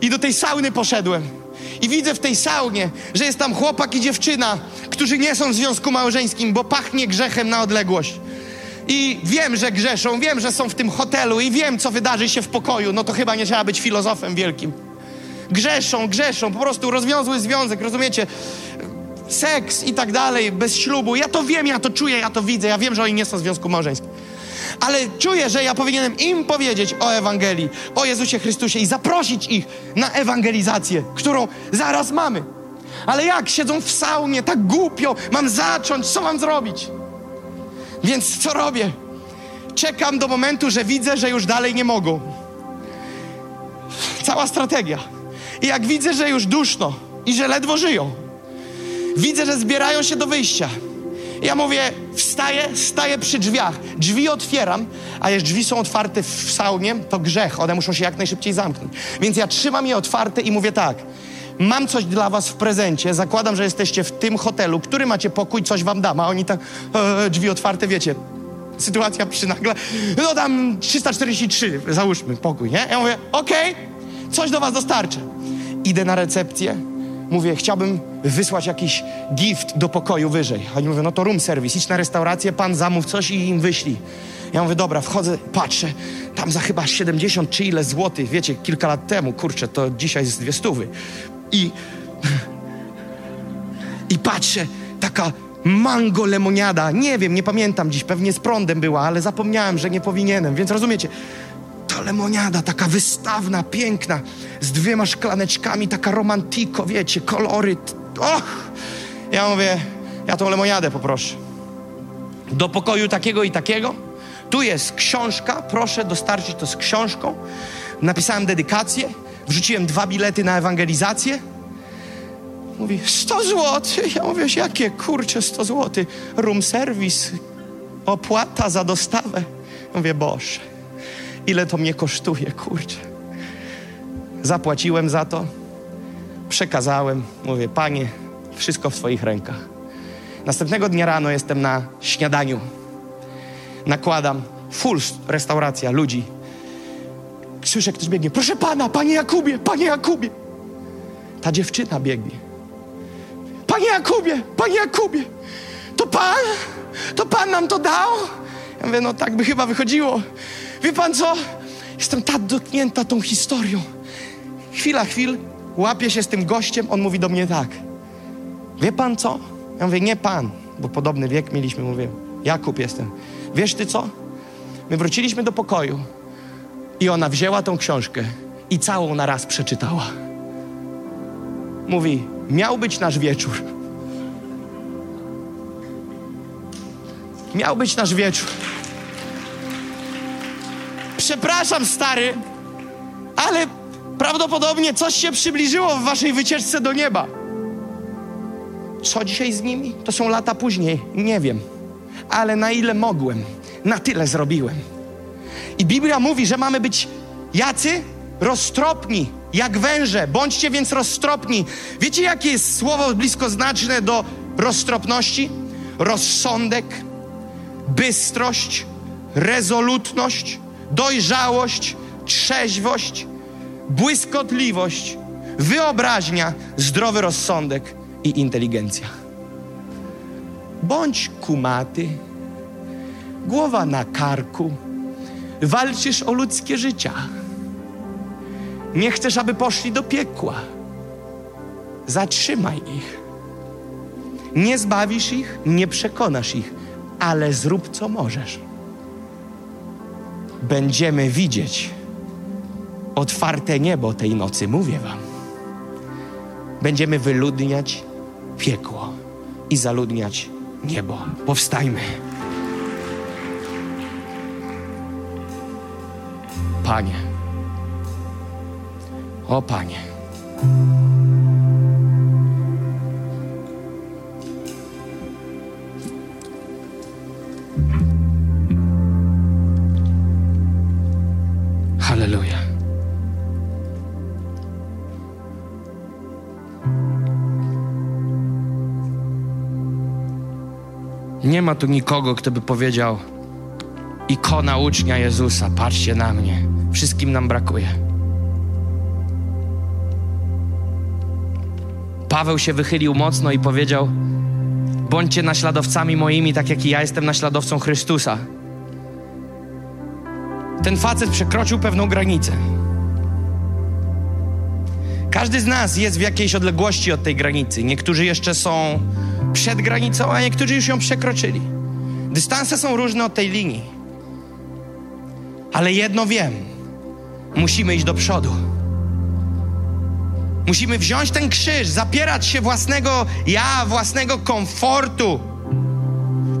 Speaker 2: I do tej sauny poszedłem. I widzę w tej saunie, że jest tam chłopak i dziewczyna, którzy nie są w związku małżeńskim, bo pachnie grzechem na odległość. I wiem, że grzeszą, wiem, że są w tym hotelu i wiem, co wydarzy się w pokoju. No to chyba nie trzeba być filozofem wielkim. Grzeszą, grzeszą, po prostu rozwiązły związek, rozumiecie? Seks i tak dalej, bez ślubu. Ja to wiem, ja to czuję, ja to widzę, ja wiem, że oni nie są w związku małżeńskim. Ale czuję, że ja powinienem im powiedzieć o Ewangelii, o Jezusie Chrystusie i zaprosić ich na ewangelizację, którą zaraz mamy. Ale jak siedzą w saunie, tak głupio, mam zacząć, co mam zrobić? Więc co robię? Czekam do momentu, że widzę, że już dalej nie mogą. Cała strategia. I jak widzę, że już duszno i że ledwo żyją, widzę, że zbierają się do wyjścia. Ja mówię, wstaję, staję przy drzwiach. Drzwi otwieram, a jeśli drzwi są otwarte w saunie, to grzech. One muszą się jak najszybciej zamknąć. Więc ja trzymam je otwarte i mówię tak. Mam coś dla was w prezencie. Zakładam, że jesteście w tym hotelu. Który macie pokój, coś wam dam. A oni tak, e, drzwi otwarte, wiecie. Sytuacja przynagla. No dam 343, załóżmy, pokój, nie? Ja mówię, okej, okay, coś do was dostarczę. Idę na recepcję, mówię, chciałbym wysłać jakiś gift do pokoju wyżej. Oni mówią, no to room service, idź na restaurację, pan zamów coś i im wyślij. Ja mówię, dobra, wchodzę, patrzę, tam za chyba 70 czy ile złotych, wiecie, kilka lat temu, kurczę, to dzisiaj jest dwie stówy. I, i patrzę, taka mango lemoniada, nie wiem, nie pamiętam dziś, pewnie z prądem była, ale zapomniałem, że nie powinienem, więc rozumiecie, lemoniada, taka wystawna, piękna, z dwiema szklaneczkami, taka romantiko, wiecie, kolory. Och! Ja mówię, ja tą lemoniadę poproszę. Do pokoju takiego i takiego. Tu jest książka, proszę dostarczyć to z książką. Napisałem dedykację, wrzuciłem dwa bilety na ewangelizację. Mówi, 100 zł. Ja mówię, jakie kurcze 100 zł? Room service, opłata za dostawę. Mówię, Boże, ile to mnie kosztuje, kurczę. Zapłaciłem za to, przekazałem. Mówię, Panie, wszystko w Twoich rękach. Następnego dnia rano jestem na śniadaniu. Nakładam, full restauracja, ludzi. Słyszę, ktoś biegnie. Proszę Pana, Panie Jakubie, Panie Jakubie. Ta dziewczyna biegnie. Panie Jakubie, Panie Jakubie, to Pan? To Pan nam to dał? Ja mówię, no tak by chyba wychodziło. Wie Pan co? Jestem tak dotknięta tą historią. Chwila, chwil, łapię się z tym gościem, on mówi do mnie tak. Wie Pan co? Ja mówię, nie Pan, bo podobny wiek mieliśmy, mówię, Jakub jestem. Wiesz Ty co? My wróciliśmy do pokoju i ona wzięła tą książkę i całą na raz przeczytała. Mówi, miał być nasz wieczór. Miał być nasz wieczór. Przepraszam, stary, ale prawdopodobnie coś się przybliżyło w waszej wycieczce do nieba. Co dzisiaj z nimi? To są lata później. Nie wiem. Ale na ile mogłem, na tyle zrobiłem. I Biblia mówi, że mamy być jacy? Roztropni, jak węże. Bądźcie więc roztropni. Wiecie, jakie jest słowo bliskoznaczne do roztropności? Rozsądek, bystrość, rezolutność, dojrzałość, trzeźwość, błyskotliwość, wyobraźnia, zdrowy rozsądek i inteligencja. Bądź kumaty, głowa na karku. Walczysz o ludzkie życia. Nie chcesz, aby poszli do piekła. Zatrzymaj ich. Nie zbawisz ich, nie przekonasz ich, ale zrób co możesz. Będziemy widzieć otwarte niebo tej nocy, mówię Wam. Będziemy wyludniać piekło i zaludniać niebo. Powstajmy. Panie. O Panie. Nie ma tu nikogo, kto by powiedział: Ikona ucznia Jezusa, patrzcie na mnie. Wszystkim nam brakuje. Paweł się wychylił mocno i powiedział: Bądźcie naśladowcami moimi, tak jak i ja jestem naśladowcą Chrystusa. Ten facet przekroczył pewną granicę. Każdy z nas jest w jakiejś odległości od tej granicy. Niektórzy jeszcze są przed granicą, a niektórzy już ją przekroczyli. Dystanse są różne od tej linii. Ale jedno wiem: musimy iść do przodu. Musimy wziąć ten krzyż, zapierać się własnego ja, własnego komfortu.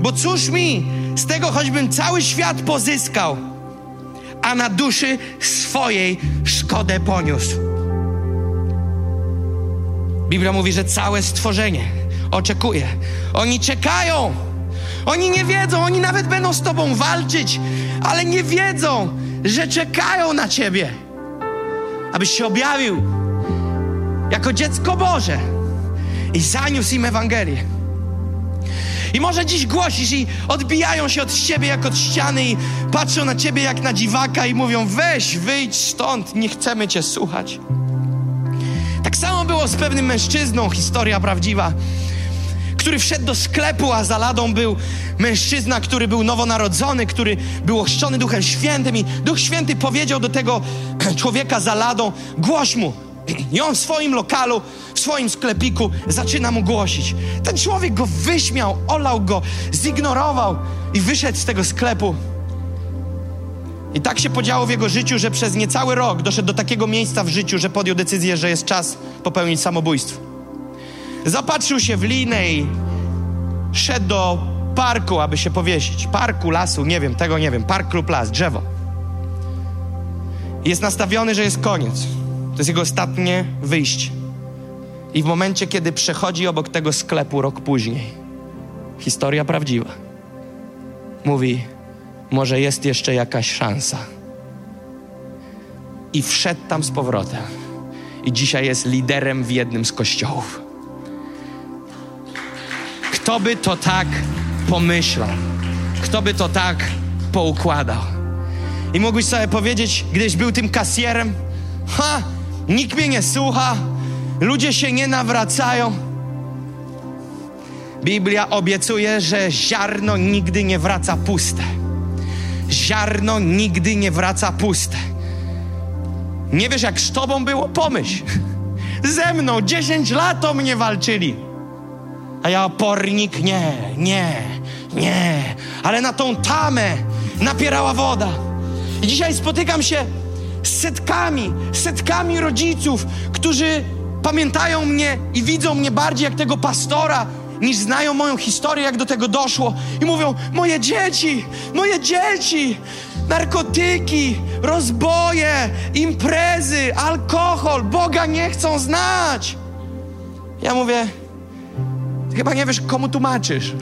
Speaker 2: Bo cóż mi z tego, choćbym cały świat pozyskał, a na duszy swojej szkodę poniósł. Biblia mówi, że całe stworzenie oczekuje. Oni czekają. Oni nie wiedzą, oni nawet będą z Tobą walczyć, ale nie wiedzą, że czekają na Ciebie, abyś się objawił jako dziecko Boże i zaniósł im Ewangelię. I może dziś głosisz i odbijają się od ciebie jak od ściany i patrzą na ciebie jak na dziwaka i mówią: weź, wyjdź stąd, nie chcemy cię słuchać. Tak samo było z pewnym mężczyzną, historia prawdziwa, który wszedł do sklepu, a za ladą był mężczyzna, który był nowonarodzony, który był ochrzczony Duchem Świętym i Duch Święty powiedział do tego *clears throat* człowieka za ladą: głoś mu, *clears throat* i on w swoim lokalu, w swoim sklepiku zaczyna mu głosić. Ten człowiek go wyśmiał, olał go, zignorował i wyszedł z tego sklepu. I tak się podziało w jego życiu, że przez niecały rok doszedł do takiego miejsca w życiu, że podjął decyzję, że jest czas popełnić samobójstwo. Zapatrzył się w linę i szedł do parku, aby się powiesić. Parku, lasu, nie wiem, tego nie wiem. Park lub las, drzewo. Jest nastawiony, że jest koniec to jest jego ostatnie wyjście. I w momencie, kiedy przechodzi obok tego sklepu rok później, historia prawdziwa, mówi: Może jest jeszcze jakaś szansa. I wszedł tam z powrotem. I dzisiaj jest liderem w jednym z kościołów. Kto by to tak pomyślał? Kto by to tak poukładał? I mógłbyś sobie powiedzieć, gdyś był tym kasjerem, ha, nikt mnie nie słucha, ludzie się nie nawracają. Biblia obiecuje, że ziarno nigdy nie wraca puste. Ziarno nigdy nie wraca puste. Nie wiesz, jak z tobą było? Pomyśl. Ze mną 10 lat o mnie walczyli. A ja opornik, nie, nie, nie. Ale na tą tamę napierała woda. I dzisiaj spotykam się setkami, setkami rodziców, którzy pamiętają mnie i widzą mnie bardziej jak tego pastora, niż znają moją historię, jak do tego doszło. I mówią: Moje dzieci, moje dzieci, narkotyki, rozboje, imprezy, alkohol, Boga nie chcą znać. Ja mówię: chyba nie wiesz, komu tłumaczysz.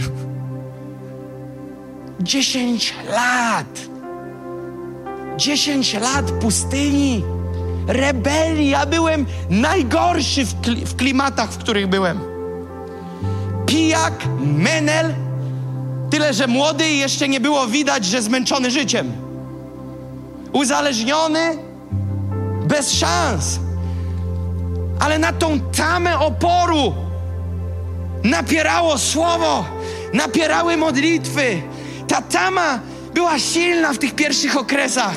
Speaker 2: Dziesięć lat 10 lat pustyni, rebelii. Ja byłem najgorszy w, kli w klimatach, w których byłem. Pijak, menel, tyle że młody i jeszcze nie było widać, że zmęczony życiem. Uzależniony, bez szans. Ale na tą tamę oporu napierało słowo napierały modlitwy. Ta tama była silna w tych pierwszych okresach.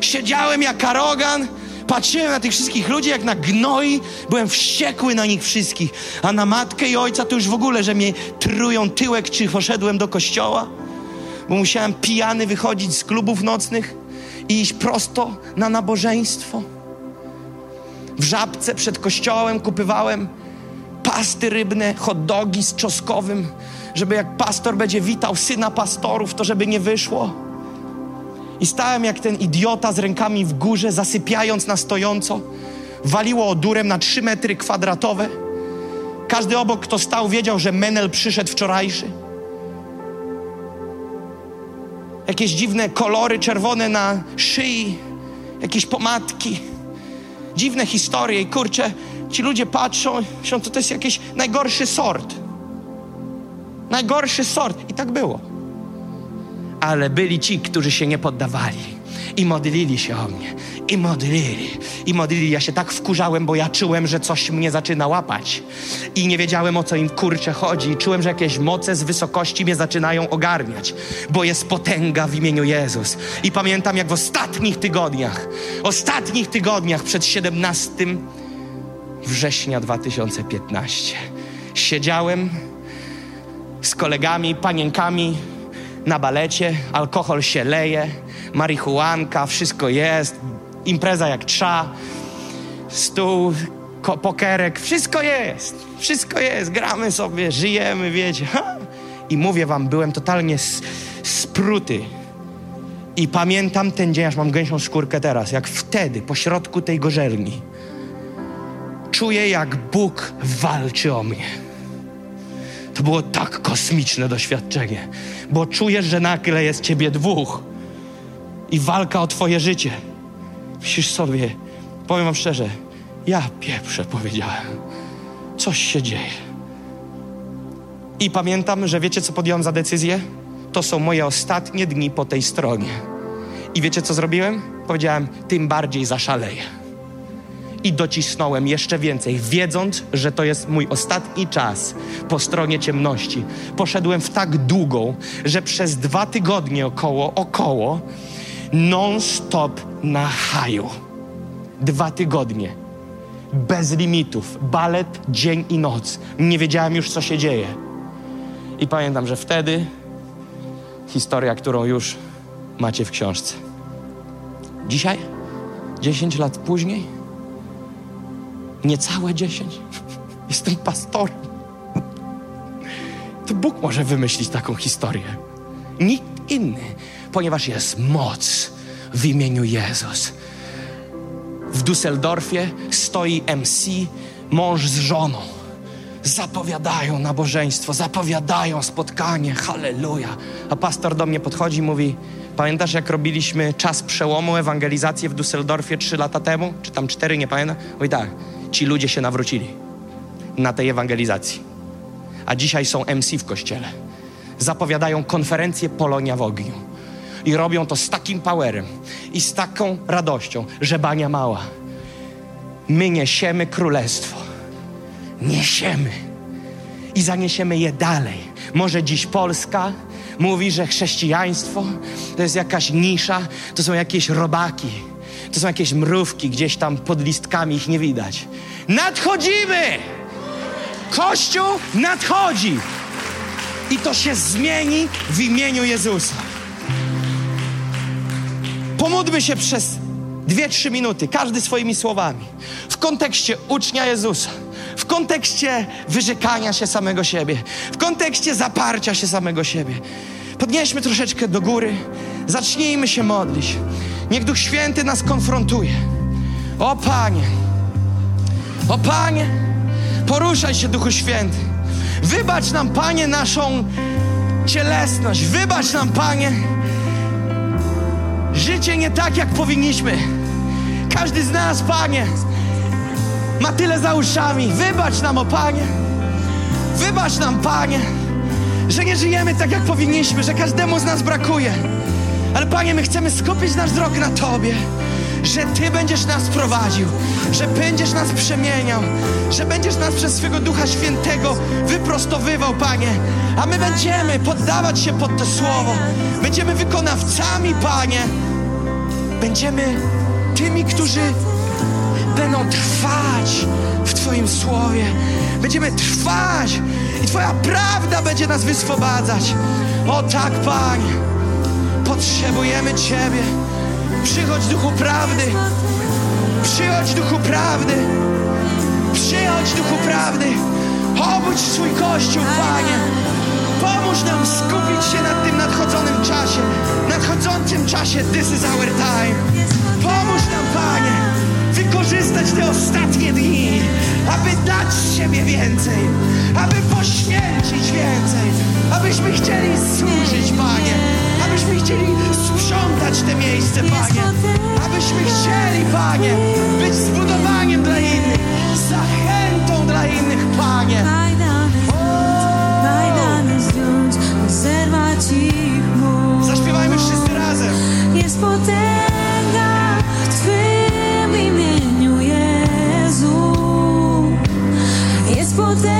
Speaker 2: Siedziałem jak arogan, patrzyłem na tych wszystkich ludzi jak na gnoi, byłem wściekły na nich wszystkich, a na matkę i ojca to już w ogóle, że mnie trują tyłek, czy poszedłem do kościoła, bo musiałem pijany wychodzić z klubów nocnych i iść prosto na nabożeństwo. W żabce przed kościołem kupywałem pasty rybne, hot dogi z czosnkowym, żeby jak pastor będzie witał syna pastorów, to żeby nie wyszło. I stałem jak ten idiota z rękami w górze, zasypiając na stojąco. Waliło odurem na trzy metry kwadratowe. Każdy obok, kto stał, wiedział, że menel przyszedł wczorajszy. Jakieś dziwne kolory czerwone na szyi, jakieś pomadki, dziwne historie. I kurczę, ci ludzie patrzą, myślą, to to jest jakiś najgorszy sort. Najgorszy sort. I tak było. Ale byli ci, którzy się nie poddawali. I modlili się o mnie. I modlili. I modlili. Ja się tak wkurzałem, bo ja czułem, że coś mnie zaczyna łapać. I nie wiedziałem, o co im kurcze chodzi. I czułem, że jakieś moce z wysokości mnie zaczynają ogarniać. Bo jest potęga w imieniu Jezus. I pamiętam, jak w ostatnich tygodniach, ostatnich tygodniach przed 17 września 2015 siedziałem z kolegami, panienkami na balecie, alkohol się leje, marihuanka, wszystko jest, impreza jak trza, stół, ko- pokerek, wszystko jest, wszystko jest, gramy sobie, żyjemy, wiecie. Ha! I mówię wam, byłem totalnie s- spruty. I pamiętam ten dzień, aż mam gęsią skórkę teraz, jak wtedy, po środku tej gorzelni, czuję, jak Bóg walczy o mnie. To było tak kosmiczne doświadczenie, bo czujesz, że nagle jest ciebie dwóch i walka o twoje życie. Myślisz sobie, powiem wam szczerze, ja pieprzę powiedziałem. Coś się dzieje. I pamiętam, że wiecie, co podjąłem za decyzję? To są moje ostatnie dni po tej stronie. I wiecie, co zrobiłem? Powiedziałem, tym bardziej zaszaleję i docisnąłem jeszcze więcej, wiedząc, że to jest mój ostatni czas po stronie ciemności. Poszedłem w tak długą, że przez dwa tygodnie około, około, non-stop na haju. Dwa tygodnie. Bez limitów. Balet dzień i noc. Nie wiedziałem już, co się dzieje. I pamiętam, że wtedy historia, którą już macie w książce. Dzisiaj, 10 lat później, niecałe 10. Jestem pastorem. To Bóg może wymyślić taką historię. Nikt inny, ponieważ jest moc w imieniu Jezus. W Düsseldorfie stoi MC, mąż z żoną. Zapowiadają nabożeństwo, zapowiadają spotkanie, halleluja. A pastor do mnie podchodzi i mówi: Pamiętasz, jak robiliśmy czas przełomu, ewangelizację w Düsseldorfie trzy lata temu? Czy tam cztery, nie pamiętam? Mówi tak, ci ludzie się nawrócili na tej ewangelizacji. A dzisiaj są MC w kościele. Zapowiadają konferencję Polonia w ogniu. I robią to z takim powerem i z taką radością, że bania mała. My niesiemy królestwo. Niesiemy. I zaniesiemy je dalej. Może dziś Polska mówi, że chrześcijaństwo to jest jakaś nisza, to są jakieś robaki, to są jakieś mrówki gdzieś tam pod listkami, ich nie widać. Nadchodzimy! Kościół nadchodzi! I to się zmieni w imieniu Jezusa. Pomódlmy się przez dwie, trzy minuty, każdy swoimi słowami. W kontekście ucznia Jezusa, w kontekście wyrzekania się samego siebie, w kontekście zaparcia się samego siebie. Podnieśmy troszeczkę do góry, zacznijmy się modlić. Niech Duch Święty nas konfrontuje. O Panie, o Panie, poruszaj się, Duchu Święty. Wybacz nam, Panie, naszą cielesność. Wybacz nam, Panie, życie nie tak, jak powinniśmy. Każdy z nas, Panie, ma tyle za uszami. Wybacz nam, o Panie. Wybacz nam, Panie, że nie żyjemy tak, jak powinniśmy, że każdemu z nas brakuje. Ale Panie, my chcemy skupić nasz wzrok na Tobie. że Ty będziesz nas prowadził, że będziesz nas przemieniał, że będziesz nas przez swego Ducha Świętego wyprostowywał, Panie. A my będziemy poddawać się pod to słowo. Będziemy wykonawcami, Panie. Będziemy tymi, którzy będą trwać w Twoim słowie. Będziemy trwać i Twoja prawda będzie nas wyswobadzać. O tak, Panie, potrzebujemy Ciebie. Przychodź, Duchu Prawdy. Przychodź, Duchu Prawdy. Przychodź, Duchu Prawdy. Obudź swój Kościół, Panie. Pomóż nam skupić się na tym nadchodzonym czasie. Nadchodzącym czasie. This is our time. Pomóż nam, Panie, wykorzystać te ostatnie dni, aby dać z siebie więcej, aby poświęcić więcej, abyśmy chcieli służyć, Panie, abyśmy chcieli sprzątać te miejsce, Panie, abyśmy chcieli, Panie, być zbudowaniem dla innych, zachętą dla innych, Panie.
Speaker 3: Moc.
Speaker 2: Zaśpiewajmy wszyscy razem.
Speaker 3: Jest potęga w Twym imieniu, Jezu. Jest potęga